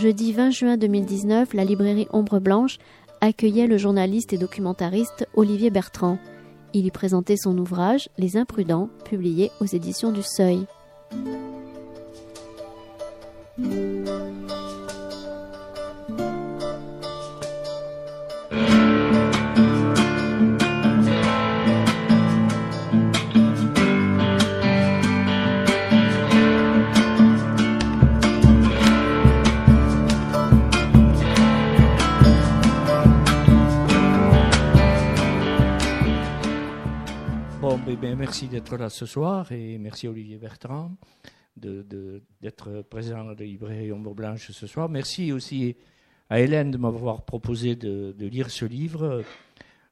jeudi 20 juin 2019, la librairie Ombre Blanche accueillait le journaliste et documentariste Olivier Bertrand. Il y présentait son ouvrage Les Imprudents, publié aux éditions du Seuil. Merci d'être là ce soir et merci Olivier Bertrand d'être présent à la librairie Ombre Blanche ce soir. Merci aussi à Hélène de m'avoir proposé de, lire ce livre.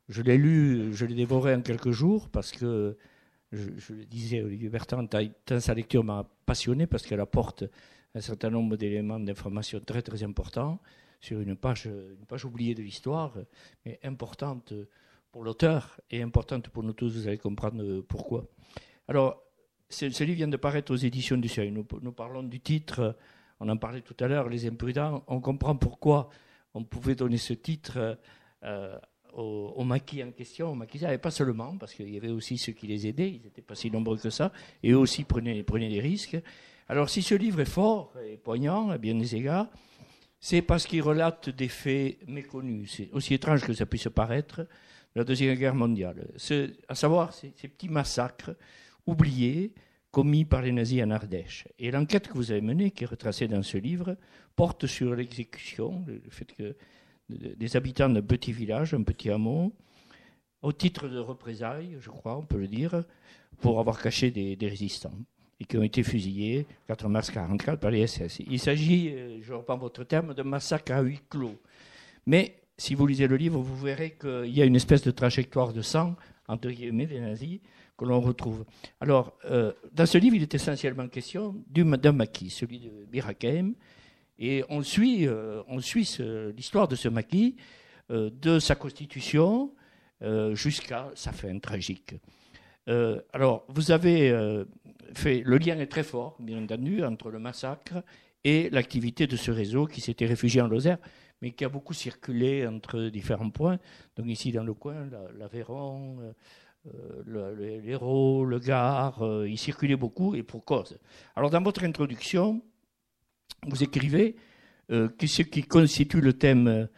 Je l'ai lu, je l'ai dévoré en quelques jours parce que, je, le disais, Olivier Bertrand, sa lecture m'a passionné parce qu'elle apporte un certain nombre d'éléments d'information très très importants sur une page, une page oubliée de l'histoire, mais importante pour l'auteur et importante pour nous tous, vous allez comprendre pourquoi. Alors, ce, livre vient de paraître aux éditions du Seuil. Nous, parlons du titre, on en parlait tout à l'heure, Les Imprudents. On comprend pourquoi on pouvait donner ce titre euh, aux, maquis en question, aux maquisards, et pas seulement, parce qu'il y avait aussi ceux qui les aidaient, ils n'étaient pas si nombreux que ça, et eux aussi prenaient, prenaient des risques. Alors, si ce livre est fort et poignant, à bien des égards, c'est parce qu'il relate des faits méconnus. C'est aussi étrange que ça puisse paraître la Deuxième Guerre mondiale, à savoir ces, petits massacres oubliés commis par les nazis en Ardèche. Et l'enquête que vous avez menée, qui est retracée dans ce livre, porte sur l'exécution, le fait que des habitants d'un petit village, un petit hameau, au titre de représailles, je crois, on peut le dire, pour avoir caché des, résistants et qui ont été fusillés 4 mars 1944 par les SS. Il s'agit, euh, je reprends votre terme, de massacre à huis clos. Mais si vous lisez le livre, vous verrez qu'il y a une espèce de trajectoire de sang, entre guillemets, des nazis, que l'on retrouve. Alors, euh, dans ce livre, il est essentiellement question d'un maquis, celui de Birakem, et on suit, euh, l'histoire de ce maquis, euh, de sa constitution jusqu'à sa fin tragique. alors, vous avez fait, le lien est très fort, bien entendu, entre le massacre et l'activité de ce réseau qui s'était réfugié en Lozère, mais qui a beaucoup circulé entre différents points. Donc ici dans le coin, l'Aveyron, euh, l'Hérault, le, Gard, euh, il circulait beaucoup et pour cause. Alors dans votre introduction, vous écrivez euh, que ce qui constitue le thème,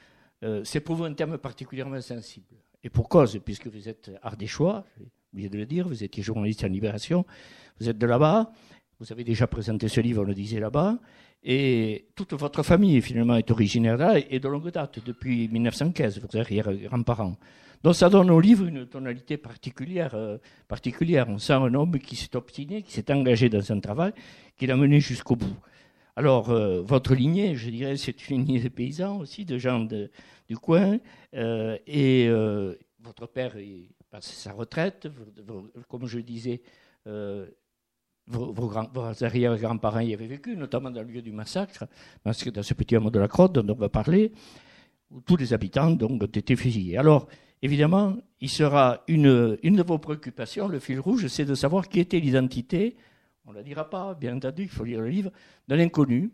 c'est pour vous un thème particulièrement sensible. Et pour cause, puisque vous êtes ardéchois, j'ai oublié de le dire, vous étiez journaliste en Libération, vous êtes de là-bas, vous avez déjà présenté ce livre, on le disait là-bas, et toute votre famille, finalement, est originaire là et de longue date, depuis 1915, vos arrière-grands-parents. Donc ça donne au livre une tonalité particulière. Euh, particulière. On sent un homme qui s'est obstiné, qui s'est engagé dans un travail, qui l'a mené jusqu'au bout. Alors, euh, votre lignée, je dirais, c'est une lignée de paysans aussi, de gens du coin. Euh, et votre père est passé sa retraite. comme je disais, vos, arrière-grands-parents y avaient vécu, notamment dans le lieu du massacre, parce que dans ce petit hameau de la Crotte dont on va parler, où tous les habitants donc, ont été fusillés. Alors, évidemment, il sera une, une de vos préoccupations, le fil rouge, c'est de savoir qui était l'identité, on ne la dira pas, bien entendu, il faut lire le livre, de l'inconnu,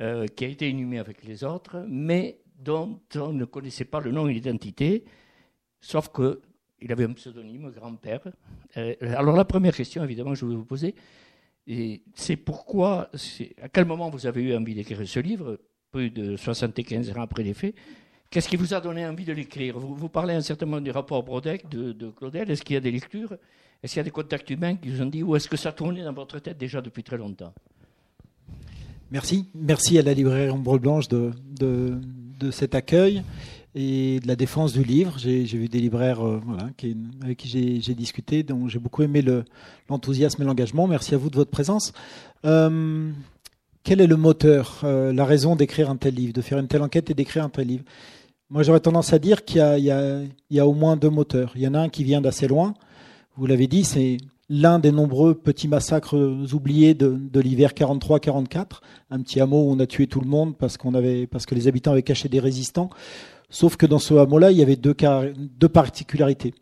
euh, qui a été inhumé avec les autres, mais dont on ne connaissait pas le nom et l'identité, sauf que il avait un pseudonyme, grand-père. Euh, alors la première question, évidemment, je vais vous poser, c'est pourquoi, à quel moment vous avez eu envie d'écrire ce livre, plus de 75 ans après les faits? Qu'est-ce qui vous a donné envie de l'écrire? Vous, parlez un certain moment du rapport Brodeck de, de Claudel. Est-ce qu'il y a des lectures? Est-ce qu'il y a des contacts humains qui vous ont dit Ou est-ce que ça tournait dans votre tête déjà depuis très longtemps? Merci. Merci à la librairie Ombre Blanche de cet accueil et de la défense du livre. J'ai vu des libraires euh, avec qui j'ai discuté, dont j'ai beaucoup aimé l'enthousiasme et l'engagement. Merci à vous de votre présence. Euh, quel est le moteur, euh, la raison d'écrire un tel livre, de faire une telle enquête et d'écrire un tel livre? Moi, j'aurais tendance à dire qu'il y, a au moins deux moteurs. Il y en a un qui vient d'assez loin. Vous l'avez dit, c'est l'un des nombreux petits massacres oubliés de, l'hiver 43-44, un petit hameau où on a tué tout le monde parce que les habitants avaient caché des résistants. Sauf que dans ce hameau-là, il y avait deux, particularités.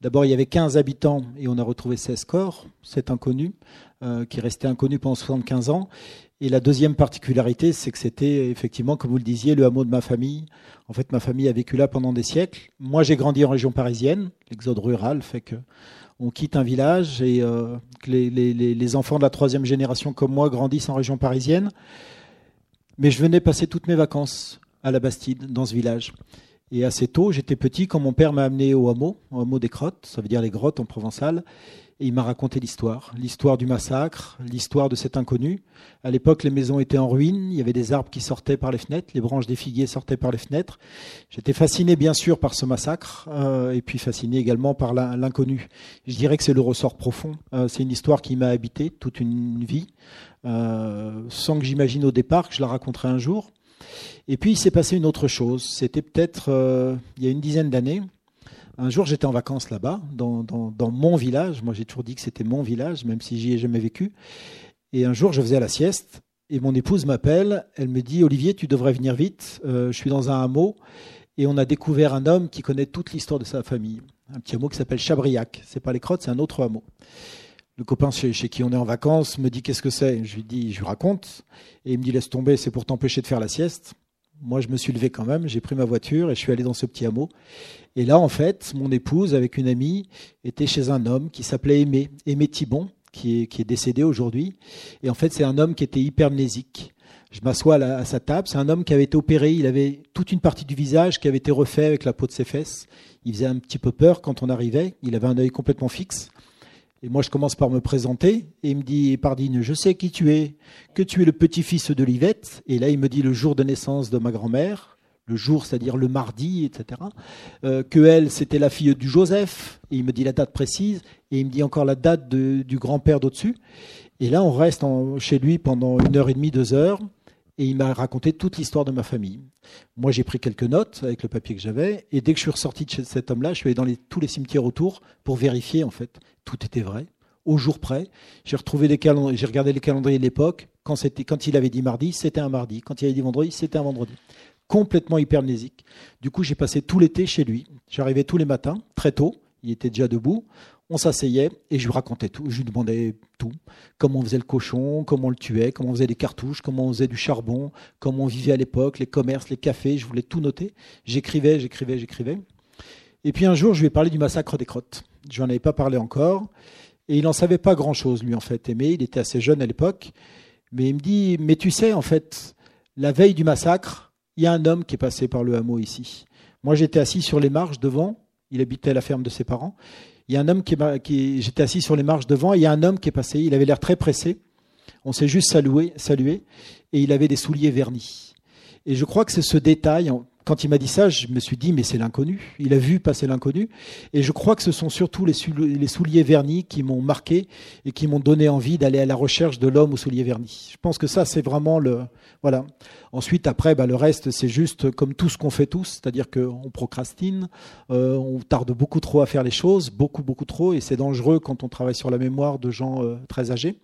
D'abord, il y avait 15 habitants et on a retrouvé 16 corps, c'est inconnu, euh, qui restait inconnu pendant 75 ans. Et la deuxième particularité, c'est que c'était effectivement, comme vous le disiez, le hameau de ma famille. En fait, ma famille a vécu là pendant des siècles. Moi, j'ai grandi en région parisienne. L'exode rural fait que on quitte un village et euh, que les, enfants de la troisième génération comme moi grandissent en région parisienne. Mais je venais passer toutes mes vacances à la Bastide, dans ce village. Et assez tôt, j'étais petit quand mon père m'a amené au hameau, au hameau des Crottes, ça veut dire les grottes en provençal, et il m'a raconté l'histoire, l'histoire du massacre, l'histoire de cet inconnu. À l'époque, les maisons étaient en ruine, il y avait des arbres qui sortaient par les fenêtres, les branches des figuiers sortaient par les fenêtres. J'étais fasciné bien sûr par ce massacre, euh, et puis fasciné également par l'inconnu. Je dirais que c'est le ressort profond. Euh, c'est une histoire qui m'a habité toute une vie, euh, sans que j'imagine au départ que je la raconterai un jour. Et puis il s'est passé une autre chose. C'était peut-être il y a une dizaine d'années. Un jour, j'étais en vacances là-bas, dans, mon village. Moi, j'ai toujours dit que c'était mon village, même si j'y ai jamais vécu. Et un jour, je faisais la sieste, et mon épouse m'appelle. Elle me dit Olivier, tu devrais venir vite. Euh, je suis dans un hameau, et on a découvert un homme qui connaît toute l'histoire de sa famille. Un petit hameau qui s'appelle Chabriac. C'est pas les Crottes, c'est un autre hameau. Le copain chez, qui on est en vacances me dit qu'est-ce que c'est? Je lui dis, je lui raconte, et il me dit laisse tomber, c'est pour t'empêcher de faire la sieste. Moi, je me suis levé quand même, j'ai pris ma voiture et je suis allé dans ce petit hameau. Et là, en fait, mon épouse, avec une amie, était chez un homme qui s'appelait Aimé, Aimé Thibon, qui est, décédé aujourd'hui. Et en fait, c'est un homme qui était hypermnésique. Je m'assois à, sa table. C'est un homme qui avait été opéré. Il avait toute une partie du visage qui avait été refait avec la peau de ses fesses. Il faisait un petit peu peur quand on arrivait. Il avait un œil complètement fixe. Et moi, je commence par me présenter et il me dit, Pardine, je sais qui tu es, que tu es le petit-fils de Livette. Et là, il me dit le jour de naissance de ma grand-mère, le jour, c'est-à-dire le mardi, etc. Euh, que elle, c'était la fille du Joseph. Et il me dit la date précise et il me dit encore la date du grand-père d'au-dessus. Et là, on reste chez lui pendant une heure et demie, deux heures et il m'a raconté toute l'histoire de ma famille. Moi, j'ai pris quelques notes avec le papier que j'avais, et dès que je suis ressorti de chez cet homme-là, je suis allé dans tous les cimetières autour pour vérifier, en fait, tout était vrai, au jour près. J'ai retrouvé les calendriers, j'ai regardé les calendriers de l'époque. Quand, quand il avait dit mardi, c'était un mardi. Quand il avait dit vendredi, c'était un vendredi. Complètement hypermnésique. Du coup, j'ai passé tout l'été chez lui. J'arrivais tous les matins, très tôt. Il était déjà debout on s'asseyait et je lui racontais tout. Je lui demandais tout. Comment on faisait le cochon, comment on le tuait, comment on faisait des cartouches, comment on faisait du charbon, comment on vivait à l'époque, les commerces, les cafés. Je voulais tout noter. J'écrivais, j'écrivais, j'écrivais. Et puis un jour, je lui ai parlé du massacre des crottes. Je n'en avais pas parlé encore. Et il n'en savait pas grand-chose, lui, en fait. Aimé, il était assez jeune à l'époque. Mais il me dit, mais tu sais, en fait, la veille du massacre, il y a un homme qui est passé par le hameau ici. Moi, j'étais assis sur les marches devant. Il habitait la ferme de ses parents. Il y a un homme qui, qui j'étais assis sur les marches devant, il y a un homme qui est passé, il avait l'air très pressé. On s'est juste salué, salué, et il avait des souliers vernis. Et je crois que c'est ce détail, quand il m'a dit ça, je me suis dit, mais c'est l'inconnu. Il a vu passer l'inconnu. Et je crois que ce sont surtout les, souliers vernis qui m'ont marqué et qui m'ont donné envie d'aller à la recherche de l'homme aux souliers vernis. Je pense que ça, c'est vraiment le. Voilà. Ensuite, après, bah, le reste, c'est juste comme tout ce qu'on fait tous, c'est-à-dire qu'on procrastine, euh, on tarde beaucoup trop à faire les choses, beaucoup, beaucoup trop, et c'est dangereux quand on travaille sur la mémoire de gens euh, très âgés.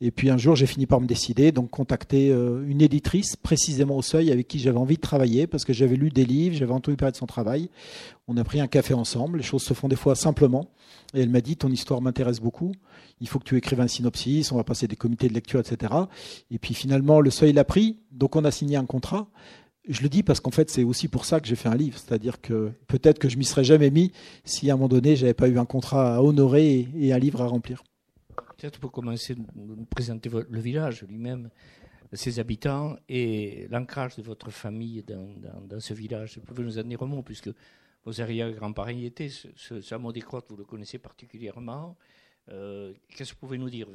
Et puis un jour, j'ai fini par me décider, donc contacter euh, une éditrice, précisément au seuil, avec qui j'avais envie de travailler, parce que j'avais lu des livres, j'avais entendu parler de son travail. On a pris un café ensemble, les choses se font des fois simplement. Et elle m'a dit, ton histoire m'intéresse beaucoup, il faut que tu écrives un synopsis, on va passer des comités de lecture, etc. Et puis finalement, le seuil l'a pris, donc on a signé un contrat. Je le dis parce qu'en fait, c'est aussi pour ça que j'ai fait un livre. C'est-à-dire que peut-être que je m'y serais jamais mis si à un moment donné, j'avais pas eu un contrat à honorer et, un livre à remplir. Peut-être pour commencer, vous présenter le village lui-même, ses habitants et l'ancrage de votre famille dans, ce village. Vous pouvez nous en dire un mot, puisque vos arrière-grands-parents y étaient. Ce, ce, hameau des Crottes, vous le connaissez particulièrement. Euh, qu'est-ce que vous pouvez nous dire?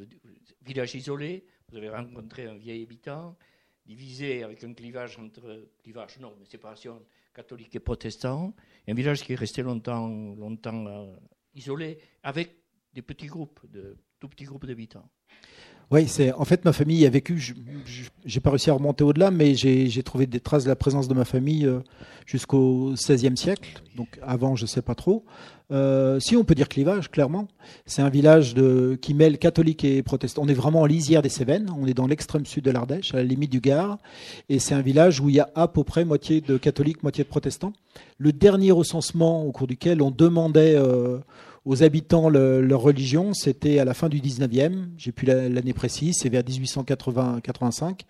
Village isolé, vous avez rencontré un vieil habitant, divisé avec un clivage entre, clivage non, mais séparation catholique et protestant, un village qui est resté longtemps, longtemps euh, isolé, avec des petits groupes, de tout petits groupes d'habitants. Oui, c'est en fait ma famille a vécu. Je pas réussi à remonter au-delà, mais j'ai trouvé des traces de la présence de ma famille euh, jusqu'au XVIe siècle. Donc avant, je ne sais pas trop. Euh, si on peut dire clivage, clairement, c'est un village de, qui mêle catholique et protestant. On est vraiment en lisière des Cévennes. On est dans l'extrême sud de l'Ardèche, à la limite du Gard, et c'est un village où il y a à peu près moitié de catholiques, moitié de protestants. Le dernier recensement au cours duquel on demandait euh, aux habitants leur religion, c'était à la fin du 19e, j'ai plus l'année précise, c'est vers 1885.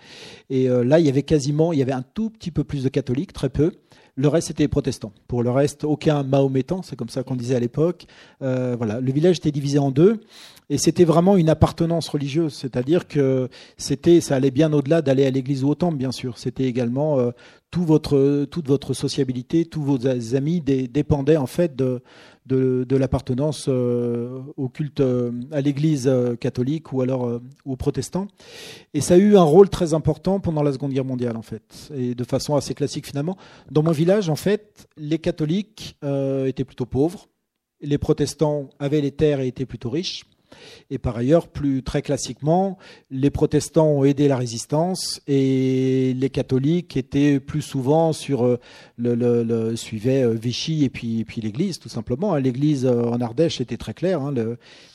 Et euh, là, il y avait quasiment, il y avait un tout petit peu plus de catholiques, très peu. Le reste, c'était protestants. Pour le reste, aucun mahométan, c'est comme ça qu'on disait à l'époque. Euh, voilà, le village était divisé en deux. Et c'était vraiment une appartenance religieuse, c'est-à-dire que c'était, ça allait bien au-delà d'aller à l'église ou au temple, bien sûr. C'était également euh, toute votre sociabilité, tous vos amis dépendaient en fait de, l'appartenance euh, au culte euh, à l'église catholique ou alors aux protestants. Et ça a eu un rôle très important pendant la Seconde Guerre mondiale, en fait, et de façon assez classique finalement. Dans mon village, en fait, les catholiques étaient plutôt pauvres, les protestants avaient les terres et étaient plutôt riches. Et par ailleurs, plus très classiquement, les protestants ont aidé la résistance et les catholiques étaient plus souvent sur euh, le, le, suivaient euh, Vichy et puis, l'Église tout simplement. Hein. L'Église euh, en Ardèche était très claire. Hein.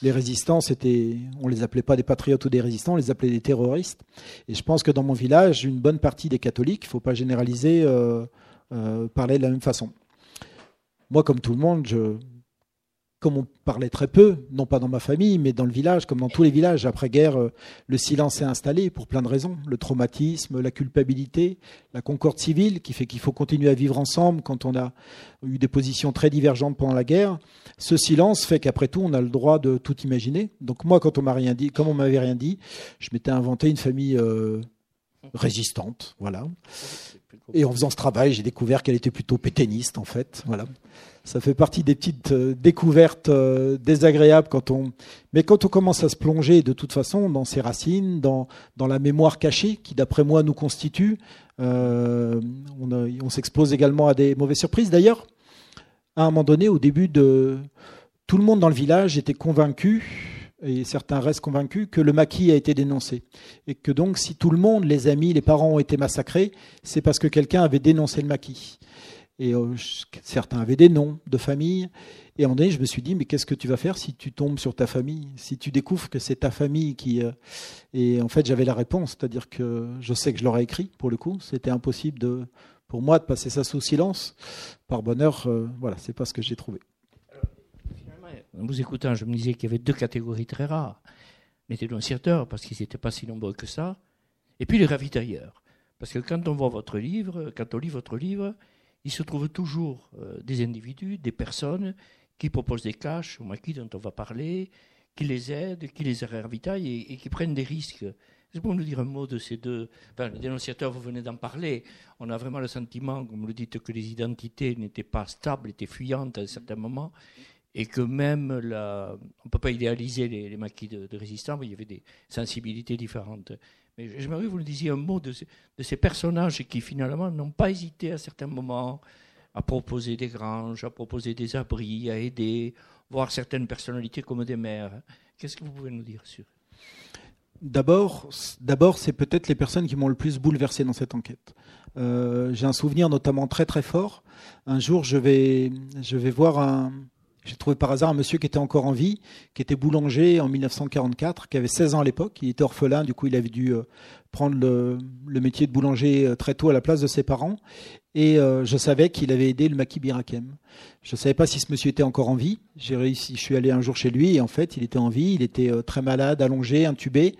les résistants, c'était, on les appelait pas des patriotes ou des résistants, on les appelait des terroristes. Et je pense que dans mon village, une bonne partie des catholiques, il faut pas généraliser, euh, parlaient de la même façon. Moi, comme tout le monde, je, comme on parlait très peu, non pas dans ma famille, mais dans le village, comme dans tous les villages, après-guerre, euh, le silence s'est installé pour plein de raisons. Le traumatisme, la culpabilité, la concorde civile, qui fait qu'il faut continuer à vivre ensemble quand on a eu des positions très divergentes pendant la guerre. Ce silence fait qu'après tout, on a le droit de tout imaginer. Donc moi, quand on m'a rien dit, comme on m'avait rien dit, je m'étais inventé une famille euh, résistante, voilà. Et en faisant ce travail, j'ai découvert qu'elle était plutôt pétainiste, en fait, voilà ça fait partie des petites euh, découvertes euh, désagréables quand on. Mais quand on commence à se plonger, de toute façon, dans ses racines, dans, dans la mémoire cachée qui, d'après moi, nous constitue, euh, on, on s'expose également à des mauvaises surprises. D'ailleurs, à un moment donné, au début de. Tout le monde dans le village était convaincu, et certains restent convaincus, que le maquis a été dénoncé. Et que donc, si tout le monde, les amis, les parents ont été massacrés, c'est parce que quelqu'un avait dénoncé le maquis. Et euh, certains avaient des noms de famille. Et à un je me suis dit, mais qu'est-ce que tu vas faire si tu tombes sur ta famille? Si tu découvres que c'est ta famille qui... Euh, et en fait, j'avais la réponse, c'est-à-dire que je sais que je l'aurais écrit, pour le coup. C'était impossible de, pour moi de passer ça sous silence. Par bonheur, euh, voilà, c'est pas ce que j'ai trouvé. En vous écoutant, je me disais qu'il y avait deux catégories très rares. Les dénonciateurs, parce qu'ils n'étaient pas si nombreux que ça, et puis les ravitailleurs. Parce que quand on voit votre livre, quand on lit votre livre, il se trouve toujours euh, des individus, des personnes qui proposent des caches au maquis dont on va parler, qui les aident, qui les ravitaillent et, qui prennent des risques. C'est pour nous dire un mot de ces deux. Enfin, le dénonciateur, vous venez d'en parler. On a vraiment le sentiment, comme vous le dites, que les identités n'étaient pas stables, étaient fuyantes à un certain moment, et que même la... on ne peut pas idéaliser les, maquis de, de résistants, mais il y avait des sensibilités différentes. Mais j'aimerais que vous nous disiez un mot de, ces personnages qui finalement n'ont pas hésité à certains moments à proposer des granges, à proposer des abris, à aider, voir certaines personnalités comme des maires. Qu'est-ce que vous pouvez nous dire sur D'abord, d'abord, c'est peut-être les personnes qui m'ont le plus bouleversé dans cette enquête. Euh, j'ai un souvenir notamment très très fort. Un jour, je vais, je vais voir un, j'ai trouvé par hasard un monsieur qui était encore en vie, qui était boulanger en 1944, qui avait 16 ans à l'époque. Il était orphelin, du coup, il avait dû euh, prendre le, métier de boulanger euh, très tôt à la place de ses parents. Et euh, je savais qu'il avait aidé le maquis Birakem. Je ne savais pas si ce monsieur était encore en vie. J'ai réussi, je suis allé un jour chez lui et en fait, il était en vie. Il était très malade, allongé, intubé,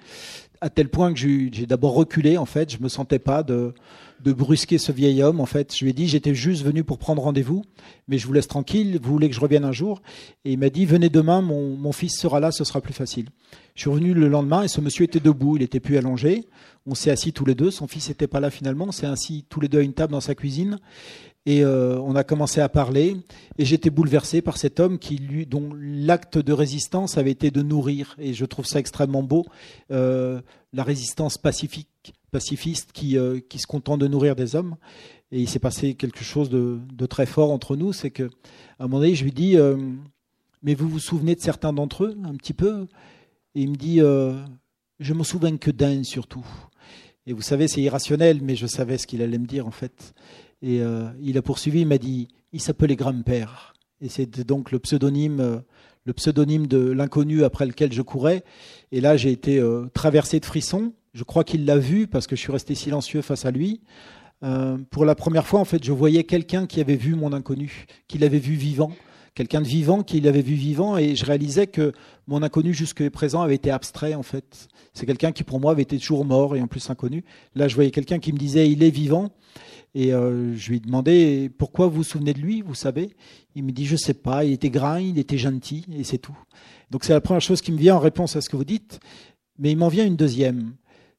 à tel point que j'ai d'abord reculé. En fait, je me sentais pas de de brusquer ce vieil homme. En fait, je lui ai dit, j'étais juste venu pour prendre rendez-vous, mais je vous laisse tranquille. Vous voulez que je revienne un jour? Et il m'a dit, venez demain, mon, fils sera là, ce sera plus facile. Je suis revenu le lendemain et ce monsieur était debout, il était plus allongé. On s'est assis tous les deux. Son fils n'était pas là finalement. On s'est assis tous les deux à une table dans sa cuisine et euh, on a commencé à parler. Et j'étais bouleversé par cet homme qui, lui, dont l'acte de résistance avait été de nourrir. Et je trouve ça extrêmement beau, euh, la résistance pacifique pacifiste qui, euh, qui se contentent de nourrir des hommes. Et il s'est passé quelque chose de, très fort entre nous, c'est que à un moment donné, je lui dis, euh, mais vous vous souvenez de certains d'entre eux, un petit peu? Et il me dit, euh, je me souviens que d'un surtout. Et vous savez, c'est irrationnel, mais je savais ce qu'il allait me dire en fait. Et il a poursuivi, il m'a dit, il s'appelait Grand-père. Et c'était donc le pseudonyme, le pseudonyme de l'inconnu après lequel je courais. Et là, j'ai été traversé de frissons. Je crois qu'il l'a vu parce que je suis resté silencieux face à lui. Euh, pour la première fois, en fait, je voyais quelqu'un qui avait vu mon inconnu, qui l'avait vu vivant, quelqu'un de vivant qu'il avait vu vivant, et je réalisais que mon inconnu jusque présent avait été abstrait en fait. C'est quelqu'un qui pour moi avait été toujours mort et en plus inconnu. Là, je voyais quelqu'un qui me disait il est vivant, et euh, je lui demandais pourquoi vous vous souvenez de lui, vous savez? Il me dit je sais pas, il était grain, il était gentil, et c'est tout. Donc c'est la première chose qui me vient en réponse à ce que vous dites, mais il m'en vient une deuxième.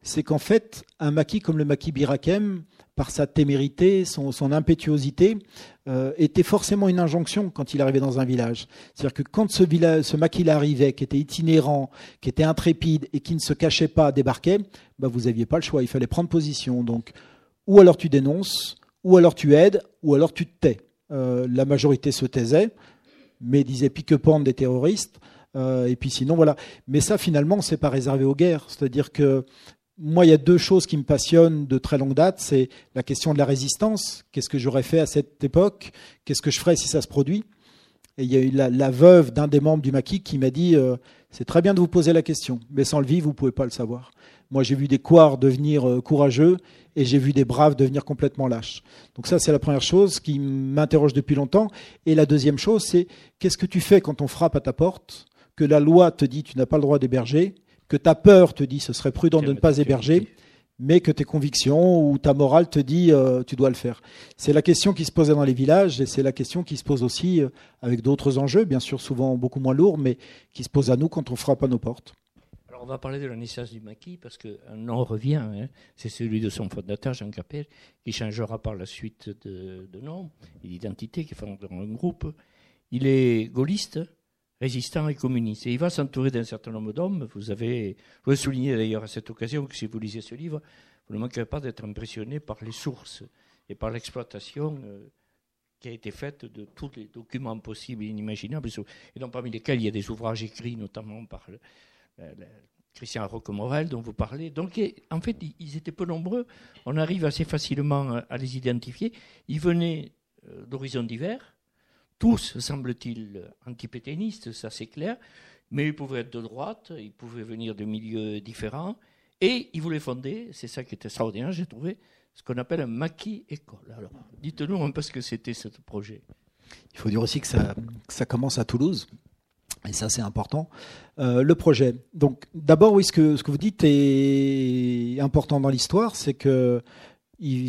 C'est qu'en fait, un maquis comme le maquis Birakem, par sa témérité, son, impétuosité, euh, était forcément une injonction quand il arrivait dans un village. C'est-à-dire que quand ce, village, ce maquis arrivait, qui était itinérant, qui était intrépide et qui ne se cachait pas, débarquait, bah vous n'aviez pas le choix, il fallait prendre position. Donc, ou alors tu dénonces, ou alors tu aides, ou alors tu te tais. Euh, la majorité se taisait, mais disait pique-pente des terroristes. Euh, et puis sinon, voilà. Mais ça, finalement, c'est pas réservé aux guerres. C'est-à-dire que moi, il y a deux choses qui me passionnent de très longue date. C'est la question de la résistance. Qu'est-ce que j'aurais fait à cette époque? Qu'est-ce que je ferais si ça se produit? Et il y a eu la, veuve d'un des membres du maquis qui m'a dit euh, C'est très bien de vous poser la question, mais sans le vivre, vous ne pouvez pas le savoir. Moi, j'ai vu des couards devenir euh, courageux et j'ai vu des braves devenir complètement lâches. Donc ça, c'est la première chose qui m'interroge depuis longtemps. Et la deuxième chose, c'est qu'est-ce que tu fais quand on frappe à ta porte, que la loi te dit tu n'as pas le droit d'héberger que ta peur te dit ce serait prudent de ne pas héberger, mais que tes convictions ou ta morale te dit euh, tu dois le faire. C'est la question qui se posait dans les villages et c'est la question qui se pose aussi euh, avec d'autres enjeux, bien sûr souvent beaucoup moins lourds, mais qui se pose à nous quand on frappe à nos portes. Alors on va parler de la naissance du maquis parce qu'un nom revient, hein. c'est celui de son fondateur Jean Capel, qui changera par la suite de, de nom et d'identité, qui fondera un groupe. Il est gaulliste, résistant et communiste. Et il va s'entourer d'un certain nombre d'hommes. Vous avez, je veux souligner d'ailleurs à cette occasion que si vous lisez ce livre, vous ne manquerez pas d'être impressionné par les sources et par l'exploitation euh, qui a été faite de tous les documents possibles et inimaginables, et donc parmi lesquels il y a des ouvrages écrits notamment par le, Christian Roquemorel dont vous parlez. Donc en fait, ils étaient peu nombreux. On arrive assez facilement à les identifier. Ils venaient euh, d'horizons divers tous, semble-t-il, antipétainistes, ça c'est clair, mais ils pouvaient être de droite, ils pouvaient venir de milieux différents, et ils voulaient fonder, c'est ça qui était extraordinaire, j'ai trouvé, ce qu'on appelle un maquis école. Alors, dites-nous un peu ce que c'était ce projet. Il faut dire aussi que ça, commence à Toulouse. Et ça, c'est important. Euh, le projet. Donc, d'abord, oui, ce que, ce que vous dites est important dans l'histoire, c'est que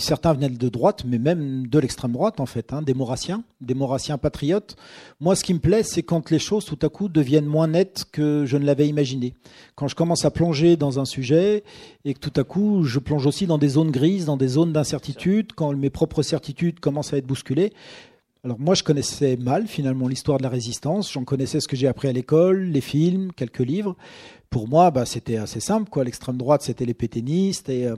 certains venaient de droite, mais même de l'extrême droite en fait, hein, des maurassiens, des maurassiens patriotes. Moi, ce qui me plaît, c'est quand les choses tout à coup deviennent moins nettes que je ne l'avais imaginé. Quand je commence à plonger dans un sujet et que tout à coup je plonge aussi dans des zones grises, dans des zones d'incertitude, quand mes propres certitudes commencent à être bousculées. Alors moi, je connaissais mal finalement l'histoire de la résistance. J'en connaissais ce que j'ai appris à l'école, les films, quelques livres pour moi, bah, c'était assez simple. Quoi. L'extrême droite, c'était les pétainistes. Et, euh,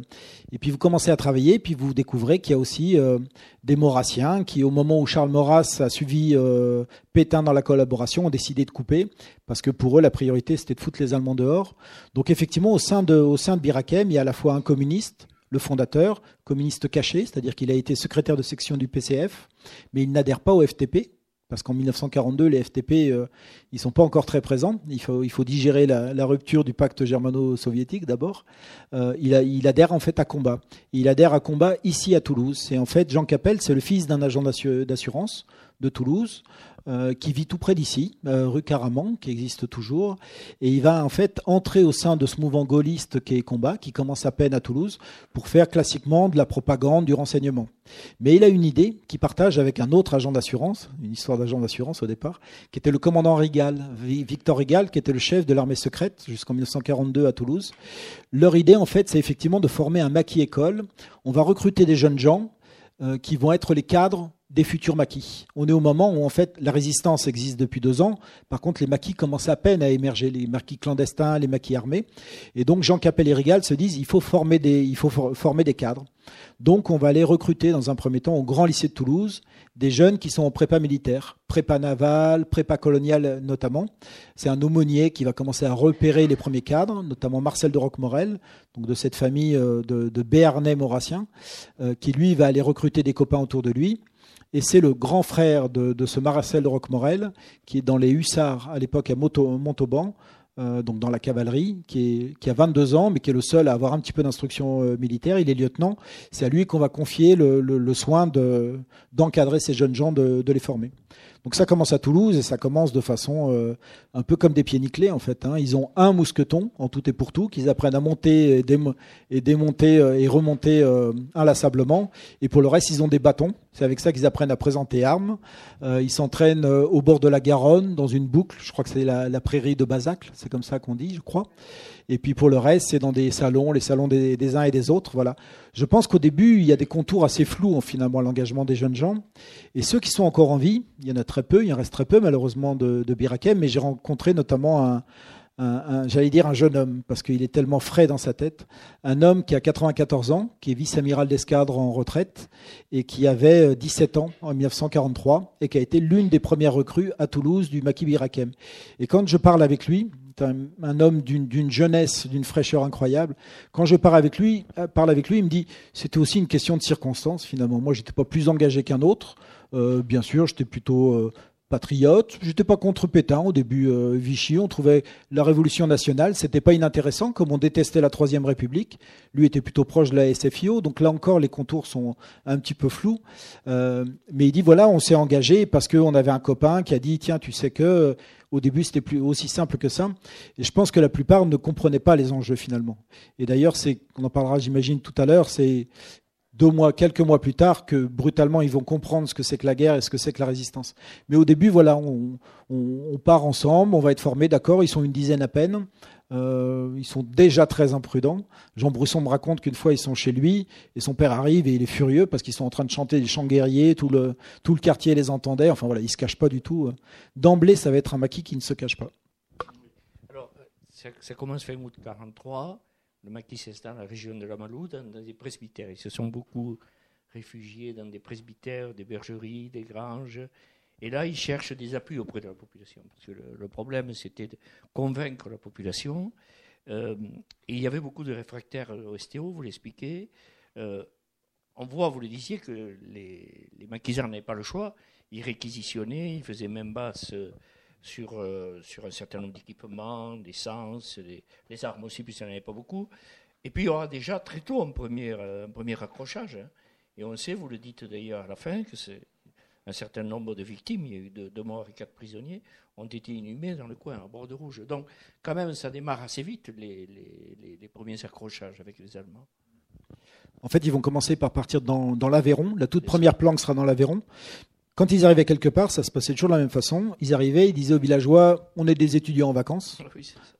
et puis vous commencez à travailler, puis vous découvrez qu'il y a aussi euh, des Maurassiens qui, au moment où Charles Maurras a suivi euh, Pétain dans la collaboration, ont décidé de couper, parce que pour eux, la priorité, c'était de foutre les Allemands dehors. Donc effectivement, au sein de, au sein de Birakem, il y a à la fois un communiste, le fondateur, communiste caché, c'est-à-dire qu'il a été secrétaire de section du PCF, mais il n'adhère pas au FTP, parce qu'en 1942, les FTP, euh, ils sont pas encore très présents. Il faut, digérer la, rupture du pacte germano-soviétique d'abord. Euh, il, adhère en fait à Combat. Il adhère à Combat ici à Toulouse. C'est en fait Jean Capel, c'est le fils d'un agent d'assurance de Toulouse. Euh, qui vit tout près d'ici, euh, rue Caraman, qui existe toujours. Et il va en fait entrer au sein de ce mouvement gaulliste qui est Combat, qui commence à peine à Toulouse, pour faire classiquement de la propagande, du renseignement. Mais il a une idée qu'il partage avec un autre agent d'assurance, une histoire d'agent d'assurance au départ, qui était le commandant Rigal, Victor Rigal, qui était le chef de l'armée secrète jusqu'en 1942 à Toulouse. Leur idée, en fait, c'est effectivement de former un maquis école. On va recruter des jeunes gens euh, qui vont être les cadres des futurs maquis. On est au moment où en fait la résistance existe depuis deux ans. Par contre, les maquis commencent à peine à émerger, les maquis clandestins, les maquis armés. Et donc Jean Capel et Rigal se disent il faut former des, il faut former des cadres. Donc on va aller recruter dans un premier temps au Grand Lycée de Toulouse des jeunes qui sont en prépa militaire, prépa navale, prépa coloniale notamment. C'est un aumônier qui va commencer à repérer les premiers cadres, notamment Marcel de Roquemorel, donc de cette famille euh, de, de Béarnais maurassiens, euh, qui lui va aller recruter des copains autour de lui. Et c'est le grand frère de, ce Marcel de Roquemorel, qui est dans les Hussards à l'époque à Montauban, euh, donc dans la cavalerie, qui, a 22 ans, mais qui est le seul à avoir un petit peu d'instruction euh, militaire. Il est lieutenant. C'est à lui qu'on va confier le, soin d'encadrer ces jeunes gens, de les former. Donc ça commence à Toulouse et ça commence de façon euh, un peu comme des pieds nickelés en fait. Hein. Ils ont un mousqueton en tout et pour tout qu'ils apprennent à monter et, démonter euh, et remonter euh, inlassablement. Et pour le reste, ils ont des bâtons. C'est avec ça qu'ils apprennent à présenter armes. ils s'entraînent au bord de la Garonne dans une boucle. Je crois que c'est la, prairie de Basacle. C'est comme ça qu'on dit, je crois. Et puis pour le reste, c'est dans des salons, les salons des, uns et des autres. Voilà. Je pense qu'au début, il y a des contours assez flous finalement à l'engagement des jeunes gens. Et ceux qui sont encore en vie, il y en a très peu, il en reste très peu malheureusement de, de Birakem, mais j'ai rencontré notamment un, j'allais dire un jeune homme, parce qu'il est tellement frais dans sa tête, un homme qui a 94 ans, qui est vice-amiral d'escadre en retraite, et qui avait 17 ans en 1943, et qui a été l'une des premières recrues à Toulouse du maquis Birakem. Et quand je parle avec lui, un, homme d'une jeunesse, d'une fraîcheur incroyable. Quand je parle avec lui, euh, parle avec lui, il me dit c'était aussi une question de circonstance finalement. Moi, j'étais pas plus engagé qu'un autre. Euh, bien sûr, j'étais plutôt euh, patriote. J'étais pas contre Pétain au début. Vichy, on trouvait la Révolution nationale, c'était pas inintéressant, comme on détestait la Troisième République. Lui était plutôt proche de la SFIO, donc là encore les contours sont un petit peu flous. mais il dit voilà, on s'est engagé parce qu'on avait un copain qui a dit tiens, tu sais que au début, c'était plus aussi simple que ça. Et je pense que la plupart ne comprenaient pas les enjeux finalement. Et d'ailleurs, c'est, on en parlera, j'imagine, tout à l'heure. C'est deux mois, quelques mois plus tard, que brutalement ils vont comprendre ce que c'est que la guerre et ce que c'est que la résistance. Mais au début, voilà, on, part ensemble, on va être formés, d'accord. Ils sont une dizaine à peine. Euh, ils sont déjà très imprudents. Jean Brusson me raconte qu'une fois ils sont chez lui et son père arrive et il est furieux parce qu'ils sont en train de chanter des chants guerriers, tout le, tout le quartier les entendait. Enfin voilà, ils se cachent pas du tout. D'emblée, ça va être un maquis qui ne se cache pas. Alors, ça, commence fin août 43. Le maquis s'installe dans la région de la Malou, dans, des presbytères. Ils se sont beaucoup réfugiés dans des presbytères, des bergeries, des granges. Et là, ils cherchent des appuis auprès de la population. Parce que le, problème, c'était de convaincre la population. Euh, et il y avait beaucoup de réfractaires au STO, vous l'expliquez. Euh, on voit, vous le disiez, que les, les maquisards n'avaient pas le choix. Ils réquisitionnaient, ils faisaient même basse sur, euh, sur un certain nombre d'équipements, d'essence, les, les, armes aussi, puisqu'il n'y en avait pas beaucoup. Et puis il y aura déjà très tôt un premier, un premier accrochage. Hein. Et on sait, vous le dites d'ailleurs à la fin, que c'est un certain nombre de victimes, il y a eu deux, morts et quatre prisonniers, ont été inhumés dans le coin, à bord de rouge. Donc, quand même, ça démarre assez vite, les, les, premiers accrochages avec les Allemands. En fait, ils vont commencer par partir dans, dans l'Aveyron. La toute première planque sera dans l'Aveyron. Quand ils arrivaient quelque part, ça se passait toujours de la même façon. Ils arrivaient, ils disaient aux villageois On est des étudiants en vacances.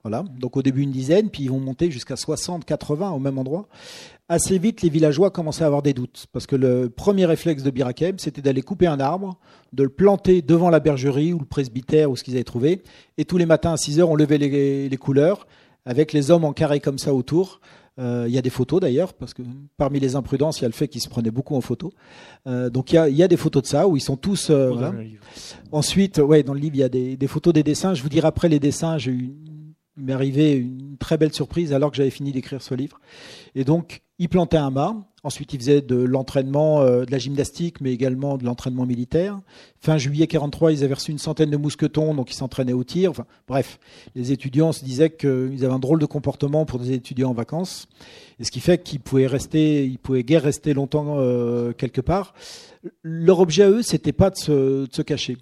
voilà. Donc au début une dizaine, puis ils vont monter jusqu'à 60, 80 au même endroit. Assez vite, les villageois commençaient à avoir des doutes. Parce que le premier réflexe de Birakem, c'était d'aller couper un arbre, de le planter devant la bergerie ou le presbytère ou ce qu'ils avaient trouvé. Et tous les matins à 6 heures, on levait les, les couleurs avec les hommes en carré comme ça autour. Euh, il y a des photos d'ailleurs, parce que parmi les imprudences, il y a le fait qu'ils se prenaient beaucoup en photo. Euh, donc il y, a, des photos de ça où ils sont tous. Euh, Ensuite, ouais, dans le livre, il y a des, photos des dessins. Je vous dirai après les dessins. J'ai eu, il m'est arrivé une très belle surprise alors que j'avais fini d'écrire ce livre. Et donc, il plantait un mât. Ensuite, il faisait de l'entraînement, euh, de la gymnastique, mais également de l'entraînement militaire. Fin juillet 43, ils avaient reçu une centaine de mousquetons, donc ils s'entraînaient au tir. Enfin, bref, les étudiants se disaient qu'ils avaient un drôle de comportement pour des étudiants en vacances, et ce qui fait qu'ils pouvaient rester, ils pouvaient guère rester longtemps euh, quelque part. Leur objet à eux, c'était pas de se, de se cacher.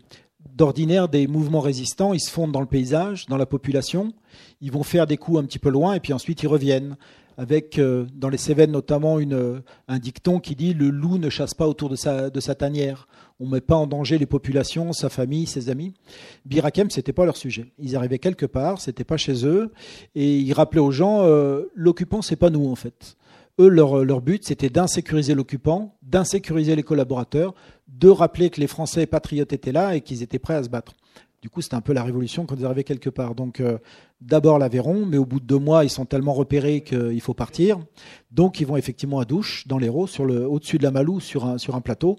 D'ordinaire, des mouvements résistants, ils se fondent dans le paysage, dans la population. Ils vont faire des coups un petit peu loin, et puis ensuite ils reviennent avec euh, dans les Cévennes notamment euh, un dicton qui dit le loup ne chasse pas autour de sa, de sa tanière. On ne met pas en danger les populations, sa famille, ses amis. Birakem, c'était pas leur sujet. Ils arrivaient quelque part, c'était pas chez eux, et ils rappelaient aux gens euh, l'occupant, c'est pas nous en fait. Eux, leur, leur but, c'était d'insécuriser l'occupant, d'insécuriser les collaborateurs, de rappeler que les Français patriotes étaient là et qu'ils étaient prêts à se battre. Du coup, c'était un peu la révolution quand ils arrivaient quelque part. Donc, euh, d'abord l'Aveyron, mais au bout de deux mois, ils sont tellement repérés qu'il faut partir. Donc, ils vont effectivement à Douche, dans l'Hérault, sur au-dessus de la Malou, sur un, plateau,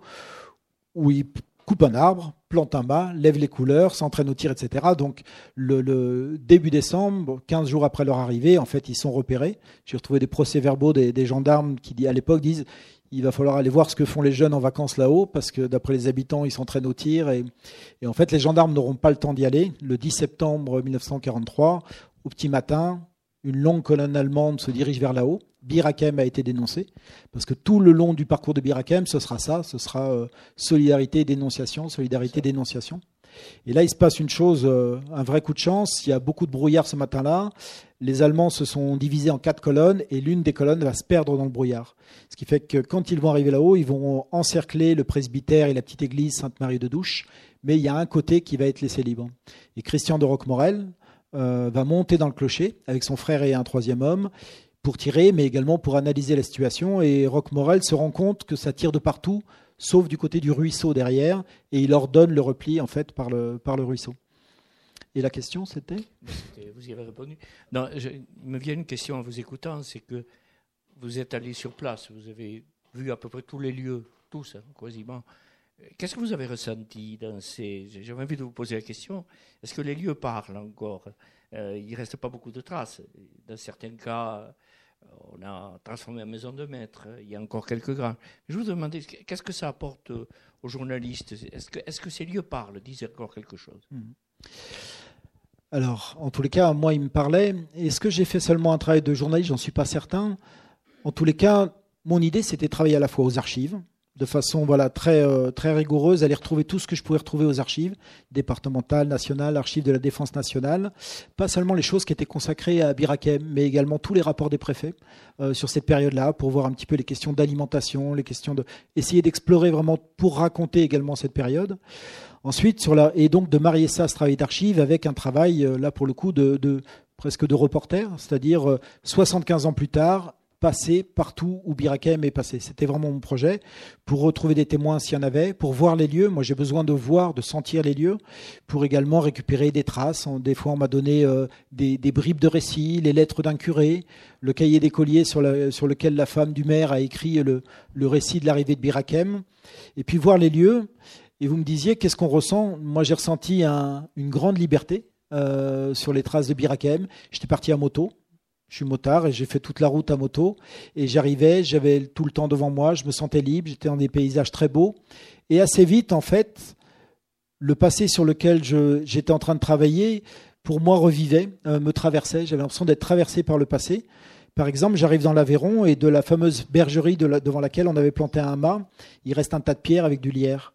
où ils coupent un arbre, plantent un mât, lèvent les couleurs, s'entraînent au tir, etc. Donc, le, début décembre, 15 jours après leur arrivée, en fait, ils sont repérés. J'ai retrouvé des procès-verbaux des gendarmes qui, à l'époque, disent il va falloir aller voir ce que font les jeunes en vacances là-haut, parce que d'après les habitants, ils s'entraînent au tir. Et, en fait, les gendarmes n'auront pas le temps d'y aller. Le 10 septembre 1943, au petit matin, une longue colonne allemande se dirige vers là-haut. Birakem a été dénoncé, parce que tout le long du parcours de Birakem, ce sera ça, ce sera euh, solidarité, dénonciation, solidarité, dénonciation. Et là, il se passe une chose, euh, un vrai coup de chance. Il y a beaucoup de brouillard ce matin-là. Les Allemands se sont divisés en quatre colonnes et l'une des colonnes va se perdre dans le brouillard. Ce qui fait que quand ils vont arriver là-haut, ils vont encercler le presbytère et la petite église Sainte-Marie de Douche, mais il y a un côté qui va être laissé libre. Et Christian de Roquemorel euh, va monter dans le clocher avec son frère et un troisième homme pour tirer, mais également pour analyser la situation. Et Roquemorel se rend compte que ça tire de partout, sauf du côté du ruisseau derrière, et il ordonne le repli en fait par le, par le ruisseau. Et la question, c'était Vous y avez répondu. Non, il me vient une question en vous écoutant, c'est que vous êtes allé sur place, vous avez vu à peu près tous les lieux, tous, hein, quasiment. Qu'est-ce que vous avez ressenti dans ces... J'ai envie de vous poser la question. Est-ce que les lieux parlent encore? Euh, Il ne reste pas beaucoup de traces. Dans certains cas, on a transformé la maison de maître. Il y a encore quelques grands. Je vous demandais, qu'est-ce que ça apporte aux journalistes? Est-ce que, est que, ces lieux parlent, disent encore quelque chose mmh. Alors, en tous les cas, moi, il me parlait. Est-ce que j'ai fait seulement un travail de journaliste? J'en suis pas certain. En tous les cas, mon idée, c'était de travailler à la fois aux archives, de façon voilà très euh, très rigoureuse, aller retrouver tout ce que je pouvais retrouver aux archives départementales, nationales, archives de la défense nationale, pas seulement les choses qui étaient consacrées à Birakem, mais également tous les rapports des préfets euh, sur cette période-là, pour voir un petit peu les questions d'alimentation, les questions de essayer d'explorer vraiment pour raconter également cette période. Ensuite sur la et donc de marier ça, ce travail d'archives, avec un travail euh, là pour le coup de, presque de reporter, c'est-à-dire 75 ans plus tard, passer partout où Birakem est passé. C'était vraiment mon projet pour retrouver des témoins s'il y en avait, pour voir les lieux. Moi, j'ai besoin de voir, de sentir les lieux, pour également récupérer des traces. Des fois, on m'a donné euh, des, bribes de récits, les lettres d'un curé, le cahier d'écolier sur, sur, lequel la femme du maire a écrit le, récit de l'arrivée de Birakem, et puis voir les lieux. Et vous me disiez, qu'est-ce qu'on ressent? Moi, j'ai ressenti une grande liberté euh, sur les traces de Birakem. J'étais parti à moto. Je suis motard et j'ai fait toute la route à moto. Et j'arrivais, j'avais tout le temps devant moi, je me sentais libre, j'étais dans des paysages très beaux. Et assez vite, en fait, le passé sur lequel j'étais en train de travailler, pour moi, revivait, euh, me traversait. J'avais l'impression d'être traversé par le passé. Par exemple, j'arrive dans l'Aveyron et de la fameuse bergerie devant laquelle on avait planté un mât, il reste un tas de pierres avec du lierre.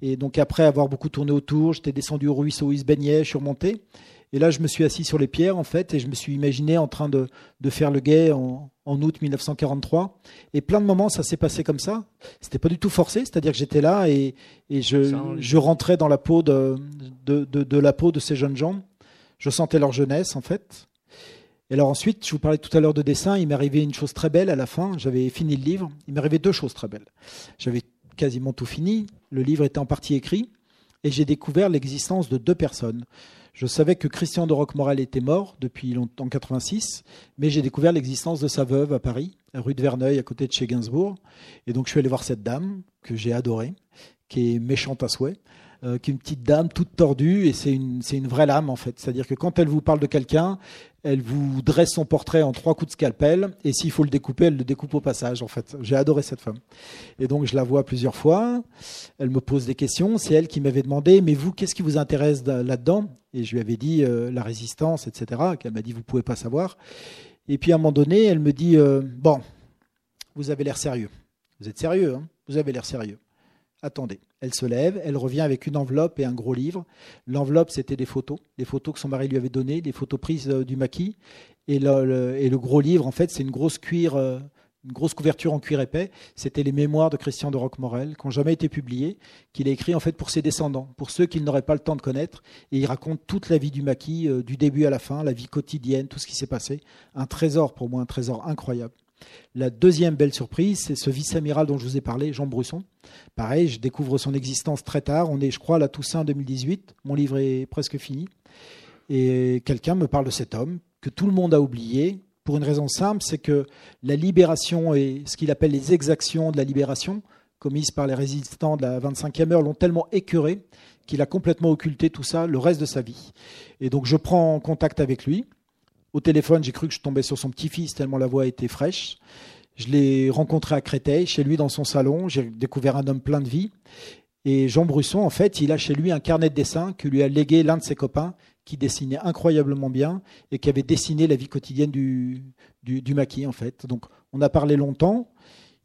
Et donc après avoir beaucoup tourné autour, j'étais descendu au ruisseau où il se je suis remonté. Et là, je me suis assis sur les pierres, en fait, et je me suis imaginé en train de, de faire le guet en, en, août 1943. Et plein de moments, ça s'est passé comme ça. C'était pas du tout forcé, c'est-à-dire que j'étais là et, et je, je, rentrais dans la peau de, de, de, la peau de ces jeunes gens. Je sentais leur jeunesse, en fait. Et alors ensuite, je vous parlais tout à l'heure de dessin, il m'est arrivé une chose très belle à la fin. J'avais fini le livre. Il m'est arrivé deux choses très belles. J'avais quasiment tout fini. Le livre était en partie écrit. Et j'ai découvert l'existence de deux personnes. Je savais que Christian de Roquemorel était mort depuis en 86, mais j'ai découvert l'existence de sa veuve à Paris, rue de Verneuil, à côté de chez Gainsbourg. Et donc je suis allé voir cette dame que j'ai adorée, qui est méchante à souhait, euh, qui est une petite dame toute tordue, et c'est une, c'est une vraie lame en fait. C'est-à-dire que quand elle vous parle de quelqu'un, elle vous dresse son portrait en trois coups de scalpel, et s'il faut le découper, elle le découpe au passage, en fait. J'ai adoré cette femme. Et donc, je la vois plusieurs fois. Elle me pose des questions. C'est elle qui m'avait demandé, mais vous, qu'est-ce qui vous intéresse là-dedans? Et je lui avais dit euh, la résistance, etc. Qu'elle m'a dit, vous pouvez pas savoir. Et puis, à un moment donné, elle me dit, euh, bon, vous avez l'air sérieux. Vous êtes sérieux, hein? Vous avez l'air sérieux. Attendez. Elle se lève, elle revient avec une enveloppe et un gros livre. L'enveloppe, c'était des photos, des photos que son mari lui avait données, des photos prises euh, du maquis. Et le, gros livre, en fait, c'est une grosse cuir, une grosse couverture en cuir épais. C'était les mémoires de Christian de Roquemorel, qui n'ont jamais été publiées, qu'il a écrit en fait pour ses descendants, pour ceux qu'il n'aurait pas le temps de connaître. Et il raconte toute la vie du maquis, euh, du début à la fin, la vie quotidienne, tout ce qui s'est passé. Un trésor pour moi, un trésor incroyable. La deuxième belle surprise, c'est ce vice-amiral dont je vous ai parlé, Jean Brusson. Pareil, je découvre son existence très tard. On est, je crois, à la Toussaint 2018. Mon livre est presque fini. Et quelqu'un me parle de cet homme que tout le monde a oublié pour une raison simple, c'est que la libération et ce qu'il appelle les exactions de la libération, commises par les résistants de la 25e heure, l'ont tellement écœuré qu'il a complètement occulté tout ça le reste de sa vie. Et donc je prends contact avec lui. Au téléphone, j'ai cru que je tombais sur son petit-fils tellement la voix était fraîche. Je l'ai rencontré à Créteil, chez lui dans son salon. J'ai découvert un homme plein de vie. Et Jean Brusson, en fait, il a chez lui un carnet de dessin que lui a légué l'un de ses copains qui dessinait incroyablement bien et qui avait dessiné la vie quotidienne du, du, maquis, en fait. Donc, on a parlé longtemps.